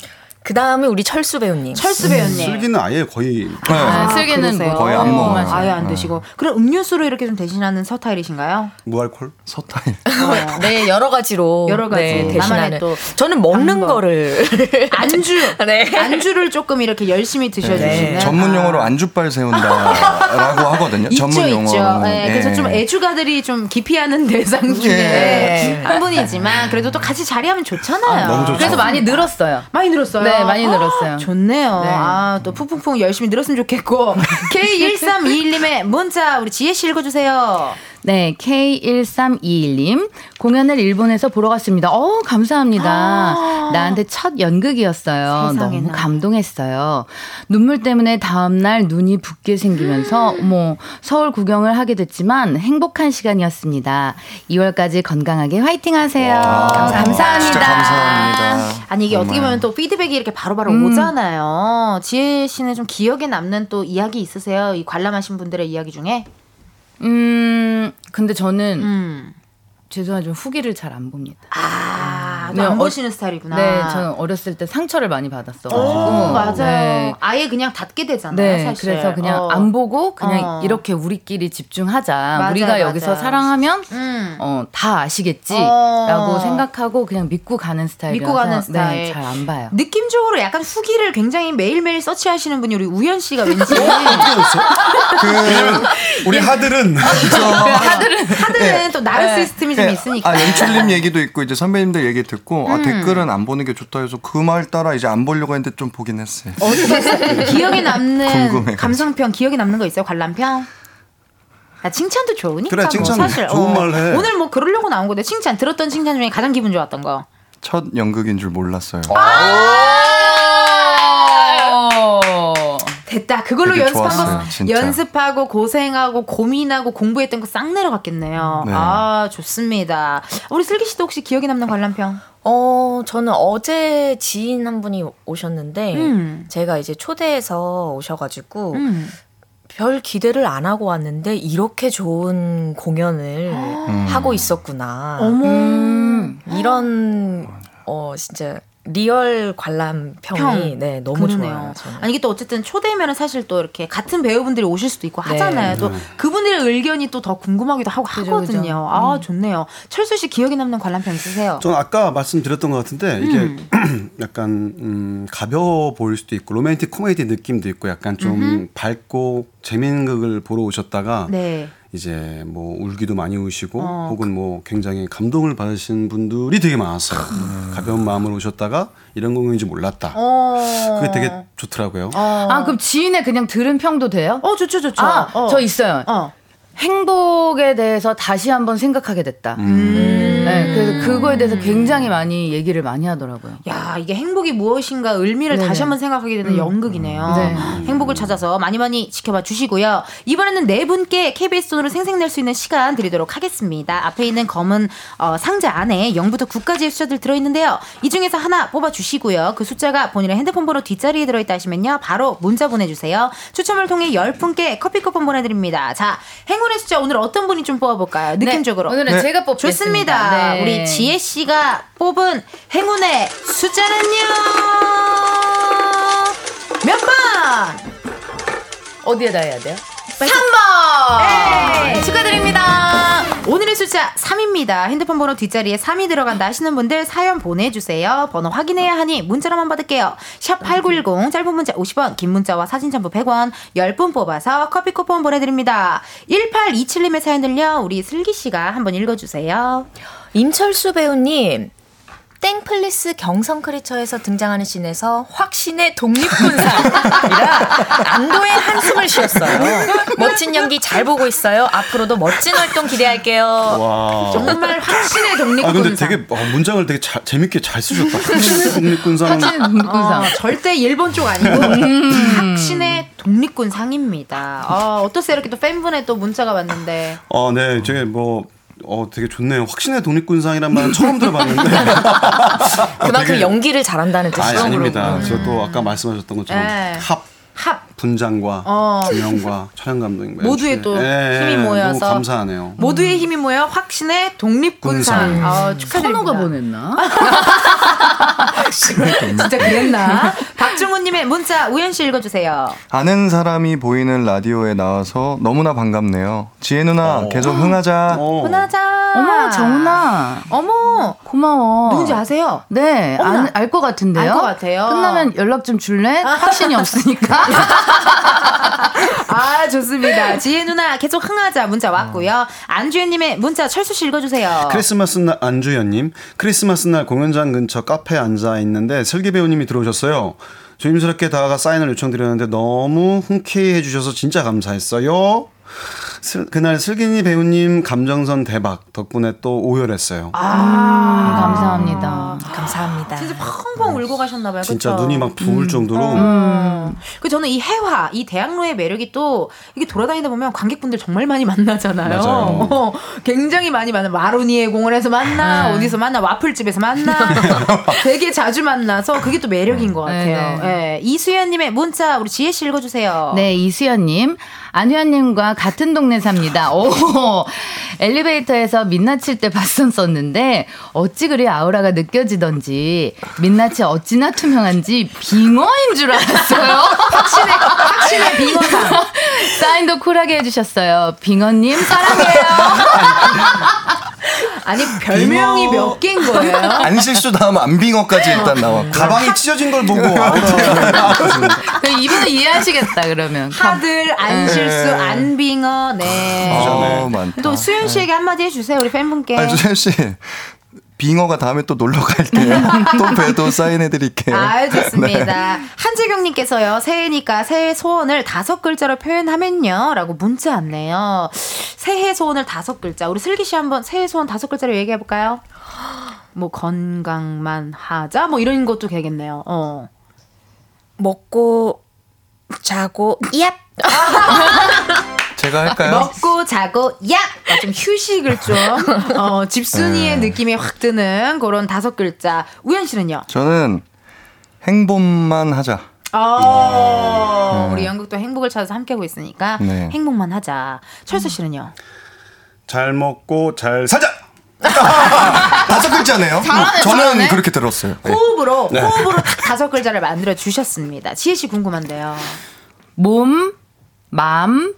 그 다음에 우리 철수 배우님. 철수 배우님. 슬기는 아예 거의 네. 아, 슬기는 그러세요? 뭐 거의 안 먹어요. 마셔요. 아예 안 드시고. 그럼 음료수로 이렇게 좀 대신하는 서타일이신가요? 무알콜. 서타일. 네, 여러 가지로. 여러 가지. 네, 대신하는. 또 저는 먹는 방법. 거를. 안주. 네. 안주를 조금 이렇게 열심히 드셔주시는. 네. 전문 용어로 안주빨 세운다라고 하거든요. 있죠, 전문 있죠. 용어로. 네, 그래서 좀 애주가들이 좀 기피하는 대상 중에 예. 한 분이지만 그래도 또 같이 자리하면 좋잖아요. 너무 좋죠. 그래서 많이 늘었어요. 많이 늘었어요. 네, 많이 늘었어요. 좋네요. 네. 아, 또 푹푹푹 열심히 늘었으면 좋겠고. K1321님의 문자 우리 지혜 씨 읽어주세요. 네, K1321님. 공연을 일본에서 보러 갔습니다. 어 감사합니다. 나한테 첫 연극이었어요. 아. 세상에나. 너무 감동했어요. 눈물 때문에 다음날 눈이 붓게 생기면서, 뭐, 서울 구경을 하게 됐지만 행복한 시간이었습니다. 2월까지 건강하게 화이팅 하세요. 감사합니다. 감사합니다. 아니 이게 어떻게. 보면 또 피드백이 이렇게 바로 바로 음. 오잖아요. 지혜 씨는 좀 기억에 남는 또 이야기 있으세요? 이 관람하신 분들의 이야기 중에? 음, 근데 저는 음. 죄송하지만 후기를 잘 안 봅니다. 아, 네, 또안 어- 보시는 스타일이구나. 네, 저는 어렸을 때 상처를 많이 받았어가지고. 오, 맞아요. 네. 아예 그냥 닫게 되잖아요, 네, 사실. 그래서 그냥 어. 안 보고 그냥 어. 이렇게 우리끼리 집중하자. 맞아요, 우리가 여기서 맞아요. 사랑하면 음. 어, 다 아시겠지라고 어. 생각하고 그냥 믿고 가는 스타일이라서 믿고 가는 스타일. 네, 잘 안 봐요. 느낌적으로 약간 후기를 굉장히 매일매일 서치하시는 분이 우리 우연 씨가 왠지 그 우리 하들은 하들은 또 나르시스템이 좀 예. 있으니까. 아, 연출님 얘기도 있고 이제 선배님들 얘기 듣고 좋아했고 아, 음. 댓글은 안 보는 게 좋다 해서 그 말 따라 이제 안 보려고 했는데 좀 보긴 했어요. 어떻게 기억에 남는 궁금해가지고. 감상평 기억에 남는 거 있어요? 관람평? 아, 칭찬도 좋으니까 그래, 뭐 칭찬 사실 좋은 말 해. 오늘 뭐 그러려고 나온 건데 칭찬 들었던 칭찬 중에 가장 기분 좋았던 거. 첫 연극인 줄 몰랐어요. 됐다. 그걸로 연습한 좋았어요, 거 진짜. 연습하고 고생하고 고민하고 공부했던 거 싹 내려갔겠네요. 네. 아 좋습니다. 우리 슬기 씨도 혹시 기억에 남는 관람평? 어, 저는 어제 지인 한 분이 오셨는데, 음. 제가 이제 초대해서 오셔가지고, 음. 별 기대를 안 하고 왔는데, 이렇게 좋은 공연을 하고 있었구나. 어머. 음, 이런, 어, 진짜, real 관람 평이, 평. 네, 너무 그러네요. 좋아요. 저는. 아니 이게 또 어쨌든 초대면은 사실 또 이렇게 같은 배우분들이 오실 수도 있고 네. 하잖아요. 또 네. 그분들의 의견이 또 더 궁금하기도 하고 그죠, 하거든요. 그죠. 음. 아 좋네요. 철수 씨 기억에 남는 관람평 있으세요? 저는 아까 말씀드렸던 것 같은데 이게 음. 약간 음, 가벼워 보일 수도 있고 로맨틱 코미디 느낌도 있고 약간 좀 음흠. 밝고 재밌는 극을 보러 오셨다가 네. 이제 뭐 울기도 많이 우시고 어. 혹은 뭐 굉장히 감동을 받으신 분들이 되게 많았어요. 가벼운 마음으로 오셨다가 이런 공연인지 몰랐다. 어. 그게 되게 좋더라고요. 아 그럼 지인의 그냥 들은 평도 돼요? 어 좋죠 좋죠. 아, 어. 저 있어요. 어. 행복에 대해서 다시 한번 생각하게 됐다. 음. 네, 그래서 그거에 대해서 굉장히 많이 얘기를 많이 하더라고요. 야 이게 행복이 무엇인가 의미를 네네. 다시 한번 생각하게 되는 연극이네요. 네. 행복을 찾아서 많이 많이 지켜봐 주시고요. 이번에는 네 분께 KBS 돈으로 생생낼 수 있는 시간 드리도록 하겠습니다. 앞에 있는 검은 어, 상자 안에 0부터 9까지의 숫자들 들어있는데요. 이 중에서 하나 뽑아 주시고요. 그 숫자가 본인의 핸드폰 번호 뒷자리에 들어있다 하시면요. 바로 문자 보내주세요. 추첨을 통해 10분께 커피 쿠폰 보내드립니다. 자 행운의 숫자 오늘 어떤 분이 좀 뽑아볼까요? 느낌적으로. 네, 오늘은 제가 뽑겠습니다. 좋습니다. 네. 우리 지혜 씨가 뽑은 행운의 숫자는요. 몇 번? 어디에다 해야 돼요? 3번! 축하드립니다. 오늘의 숫자 3입니다. 핸드폰 번호 뒷자리에 3이 들어간다 하시는 분들 사연 보내주세요. 번호 확인해야 하니 문자로만 받을게요. 샵8910 짧은 문자 50원 긴 문자와 사진 첨부 100원 10분 뽑아서 커피 쿠폰 보내드립니다. 1827님의 사연들요. 우리 슬기씨가 한번 읽어주세요. 임철수 배우님, 땡 please 경성 크리처에서 등장하는 씬에서 확신의 독립군상이라 안도의 한숨을 쉬었어요. 멋진 연기 잘 보고 있어요. 앞으로도 멋진 활동 기대할게요. 와. 정말 확신의 아 근데 독립군상. 되게 어, 문장을 되게 잘- 재밌게 잘 쓰셨다. 독립군상. 어, 절대 일본 쪽 아니고 확신의 독립군 상입니다. 어, 어떠세요? 이렇게 또 팬분의 또 문자가 왔는데 어, 네, 저게 뭐. 어, 되게 좋네요. 확신의 독립군상이란 말은 처음 들어봤는데. 그만큼 되게- 연기를 잘한다는 뜻이죠. 아닙니다. 저도 아까 말씀하셨던 것처럼 네. 합, 합 분장과 어. 조명과 촬영 감독님 모두의 또 힘이 모여서 너무 감사하네요. 모두의 힘이 모여 확신의 독립군상. 군상. 아, 축하드립니다. 선호가 보냈나? 진짜 그랬나? 박중훈님의 문자 우현 씨 읽어주세요. 아는 사람이 보이는 라디오에 나와서 너무나 반갑네요. 지혜 누나 계속 흥하자. 어. 훈하자. 어머 정훈아 어머 고마워. 누군지 아세요? 네. 알 것 같은데요. 알 것 같아요. 끝나면 연락 좀 줄래? 확신이 없으니까. 아 좋습니다. 지혜 누나 계속 흥하자 문자 왔고요. 안주현님의 문자 철수 씨 읽어주세요. 크리스마스 날 안주연님 크리스마스 날 공연장 근처 카페에 앉아 있는데 슬기 배우님이 들어오셨어요. 조심스럽게 다가가 사인을 요청드렸는데 너무 흔쾌히 해주셔서 진짜 감사했어요. 슬- 그날 슬기니 배우님 감정선 대박 덕분에 또 오열했어요. 아, 감사합니다. 감사합니다. 진짜 펑펑 울고 가셨나봐요. 진짜 그쵸? 눈이 막 부을 정도로 음. 그 저는 이 해화, 이 대학로의 매력이 또 이게 돌아다니다 보면 관객분들 정말 많이 만나잖아요. 맞아요. 어, 굉장히 많이 만나. 마로니에 공원에서 만나, 네. 어디서 만나, 와플집에서 만나. 되게 자주 만나서 그게 또 매력인 것 같아요. 네, 예. 이수연님의 문자 우리 지혜 씨 읽어주세요. 네, 이수연님. 안효연님과 같은 동네 삽니다. 오, 엘리베이터에서 민낯일 때 봤었었는데, 어찌 그리 아우라가 느껴지던지, 민낯이 어찌나 투명한지 빙어인 줄 알았어요. 확신의, 확신의 빙어상. 사인도 쿨하게 해주셨어요. 빙어님, 사랑해요. 아니, 별명이 빙어. 몇 개인 거예요? 안 실수 다음 안빙어까지 일단 나왔고. 가방이 찢어진 걸 보고 아우라 그 이분은 이해하시겠다, 그러면. 하들, 안실 수, 네. 안빙어, 네. 어, 많다. 또 수윤 씨에게 한마디 해주세요, 우리 팬분께. 아니, 조현 씨. 빙어가 다음에 또 놀러 갈게요. 또 뵈도 사인해 드릴게요. 아, 좋습니다. 네. 한재경님께서요, 새해니까 새해 소원을 다섯 글자로 표현하면요. 라고 문자 왔네요. 새해 소원을 다섯 글자. 우리 슬기 씨 한번 새해 소원 다섯 글자로 얘기해 볼까요? 뭐, 건강만 하자? 뭐 이런 것도 되겠네요. 어. 먹고 자고 얍. 제가 할까요? 먹고 자고 야! 어, 좀 휴식을 좀 어, 집순이의 네. 느낌이 확 드는 그런 다섯 글자. 우현 씨는요? 저는 행복만 하자. 어, 네. 우리 연극도 행복을 찾아서 함께하고 있으니까 네. 행복만 하자. 철수 씨는요? 잘 먹고 잘 살자. 다섯 글자네요. 잘하네, 저는 잘하네. 그렇게 들었어요. 네. 호흡으로 네. 호흡으로 딱 다섯 글자를 만들어 주셨습니다. 지혜 씨 궁금한데요. 몸, 맘?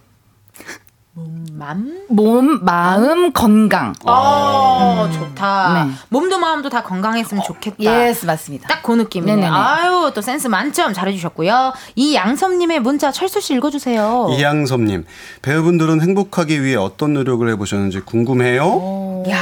몸, 마음, 건강. 어, 좋다. 네. 몸도 마음도 다 건강했으면 좋겠다. yes, 맞습니다. 딱 그 느낌이네요. 네네네. 아유, 또 센스 만점 잘해주셨고요. 이 양섭님의 문자 철수 씨 읽어주세요. 이양섭님 배우분들은 행복하기 위해 어떤 노력을 해보셨는지 궁금해요. 야,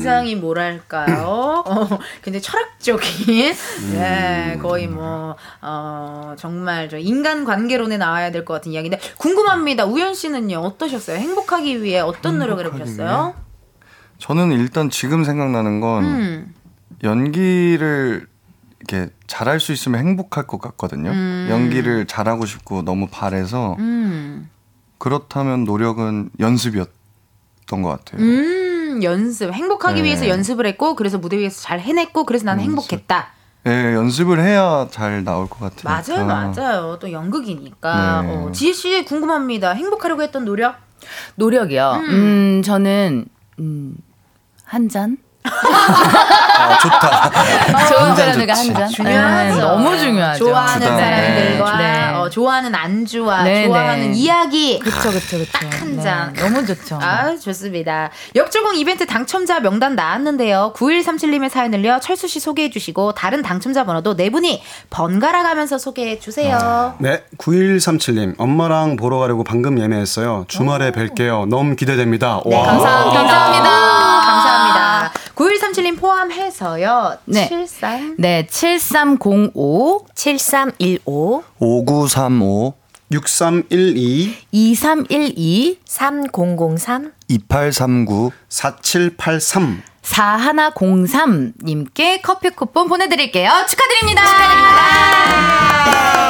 굉장히 뭐랄까요? 어, 굉장히 철학적인, 네, 거의 뭐, 어, 정말 저 인간 관계론에 나와야 될 것 같은 이야기인데, 궁금합니다. 우현 씨는요, 어떠셨어요? 행복하기 위해 어떤 노력을 해보셨어요? 저는 일단 지금 생각나는 건 음. 연기를 이렇게 잘할 수 있으면 행복할 것 같거든요. 음. 연기를 잘하고 싶고 너무 바래서 음. 그렇다면 노력은 연습이었던 것 같아요. 음, 연습. 행복하기 네. 위해서 연습을 했고, 그래서 무대 위에서 잘 해냈고, 그래서 나는 행복했다. 예, 연습을 해야 잘 나올 것 같아요. 맞아요, 맞아요. 또 연극이니까. 네. 어, 지혜 씨 궁금합니다. 행복하려고 했던 노력? 노력이요. 음, 저는 음, 한 잔. 아, 좋다. 좋은 사람들과. 한 잔. 중요하죠. 네, 너무 중요하죠. 좋아하는 부담. 사람들과 네. 어, 좋아하는 안주와 네, 좋아하는 네. 이야기. 그쵸, 그쵸, 그쵸. 딱한 네, 잔. 너무 좋죠. 아, 좋습니다. 역조공 이벤트 당첨자 명단 나왔는데요. 9137님의 사연을요, 철수 씨 소개해 주시고, 다른 당첨자 번호도 네 분이 번갈아 가면서 소개해 주세요. 네, 9137님 엄마랑 보러 가려고 방금 예매했어요. 주말에 뵐게요. 너무 기대됩니다. 네, 와. 감사합니다. 감사합니다. 감사합니다. 9137님 포함해서요, 네. 73. 네, 7305 7315 5935 6312 2312 3003 2839 4783 4103님께 커피 쿠폰 보내드릴게요. 축하드립니다.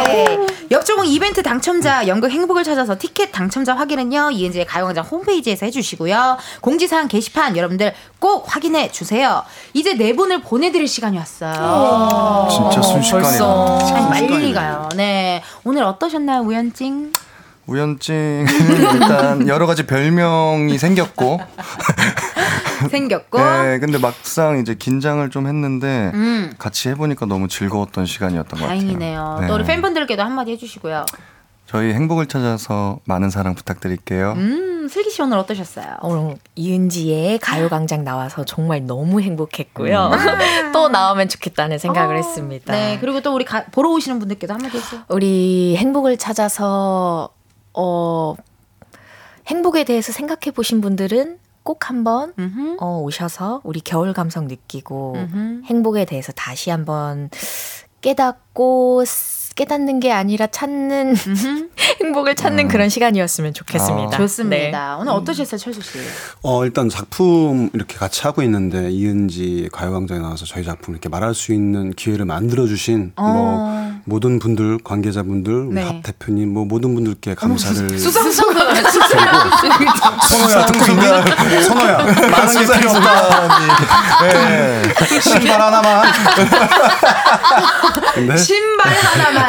네. 역조공 이벤트 당첨자 연극 행복을 찾아서 티켓 당첨자 확인은요 이은지의 가요광장 홈페이지에서 해주시고요. 공지사항 게시판 여러분들 꼭 확인해 주세요. 이제 네 분을 보내드릴 시간이 왔어요. 진짜 순식간이다. 벌써. 시간이 빨리 가요. 네. 오늘 어떠셨나요 우연찡 우연증 일단 여러 가지 별명이 생겼고 생겼고 네, 근데 막상 이제 긴장을 좀 했는데 음. 같이 해보니까 너무 즐거웠던 시간이었던 것 같아요. 다행이네요 네. 또 우리 팬분들께도 한마디 해주시고요 저희 행복을 찾아서 많은 사랑 부탁드릴게요. 음 슬기 씨 오늘 어떠셨어요 오늘 이은지의 가요광장 나와서 정말 너무 행복했고요. 또 나오면 좋겠다는 생각을 어, 했습니다. 네 그리고 또 우리 가- 보러 오시는 분들께도 한마디 해주세요 우리 행복을 찾아서 어 행복에 대해서 생각해 보신 분들은 꼭 한번 음흠. 어, 오셔서 우리 겨울 감성 느끼고 음흠. 행복에 대해서 다시 한번 깨닫고 쓰- 깨닫는 게 아니라 찾는 행복을 찾는 그런 시간이었으면 좋겠습니다. 아. 좋습니다 오늘 어떠셨어요 철수 씨 어, 일단 작품 이렇게 같이 하고 있는데 이은지 가요광장에 나와서 저희 작품 이렇게 말할 수 있는 기회를 만들어 주신 어. 뭐 모든 분들 관계자분들 우리 네. 합 대표님 뭐 모든 분들께 감사를 수상수상하네 선호야 듣고 있냐? 선호야 많은 게 필요 없다. 네. 신발 하나만. 네? 신발 하나만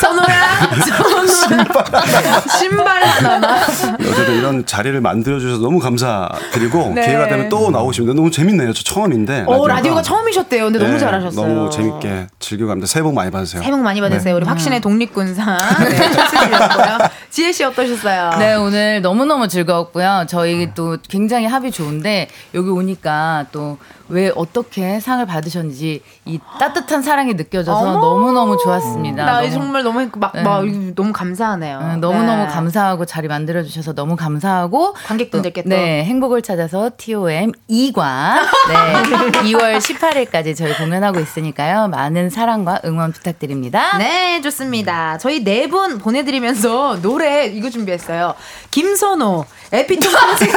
선호야. 선호야. 신발. 하나만. 어쨌든 이런 자리를 만들어 주셔서 너무 감사드리고 네. 기회가 되면 또 나오시면 너무 재밌네요. 저 처음인데. 오 라디오가. 처음이셨대요. 근데 너무 네, 잘하셨어요. 너무 재밌게 즐겨갑니다. 새해 복 많이 받으세요. 새해 복 많이 받으세요. 우리 확신의 독립군상. 네, 씨였고요. 지혜 씨 어떠셨어요? 네, 오늘 너무 너무 즐거웠고요. 저희 또 굉장히 합이 좋은데, 여기 오니까 또 왜 어떻게 상을 받으셨는지 이 따뜻한 사랑이 느껴져서 어머. 너무 너무 좋았습니다. 나 너무- 정말 너무 막, 네. 막 너무 감사하네요. 음, 너무 너무 네. 감사하고 자리 만들어 주셔서 너무 감사하고 관객분들께 또. 네, 행복을 찾아서 TOM 2관 네, 2월 18일까지 저희 공연하고 있으니까요. 많은 사랑과 응원 부탁드립니다. 네, 좋습니다. 저희 네 분 보내드리면서 노래 이거 준비했어요. 김선호, 에피톤 프로젝트,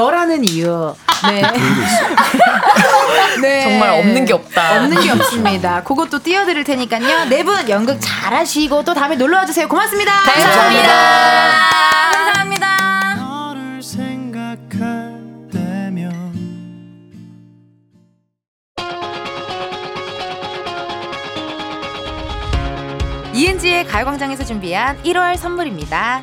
너라는 이유. 네. 네. 정말 없는 게 없다. 없는 게 없습니다. 그것도 띄워드릴 테니까요. 네 분 연극 잘하시고 또 다음에 놀러와 주세요. 고맙습니다. 감사합니다. 생각할 때면 이은지의 가요광장에서 준비한 1월 선물입니다.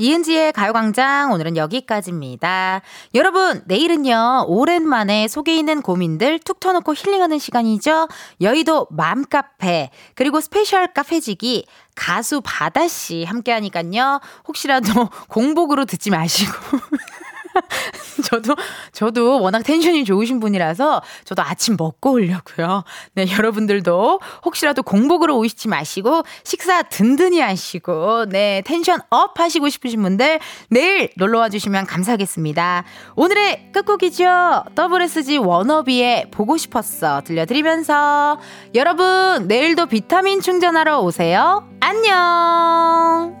이은지의 가요광장 오늘은 여기까지입니다. 여러분 내일은요 오랜만에 속에 있는 고민들 툭 터놓고 힐링하는 시간이죠. 여의도 맘카페 그리고 스페셜 카페지기 가수 바다씨 함께하니깐요. 혹시라도 공복으로 듣지 마시고 저도 저도 워낙 tension이 좋으신 분이라서 저도 아침 먹고 오려고요. 네, 여러분들도 혹시라도 공복으로 오시지 마시고 식사 든든히 하시고 네, tension up 하시고 싶으신 분들 내일 놀러 와 주시면 감사하겠습니다. 오늘의 끝곡이죠. WSG 워너비의 보고 싶었어 들려드리면서 여러분 내일도 비타민 충전하러 오세요. 안녕.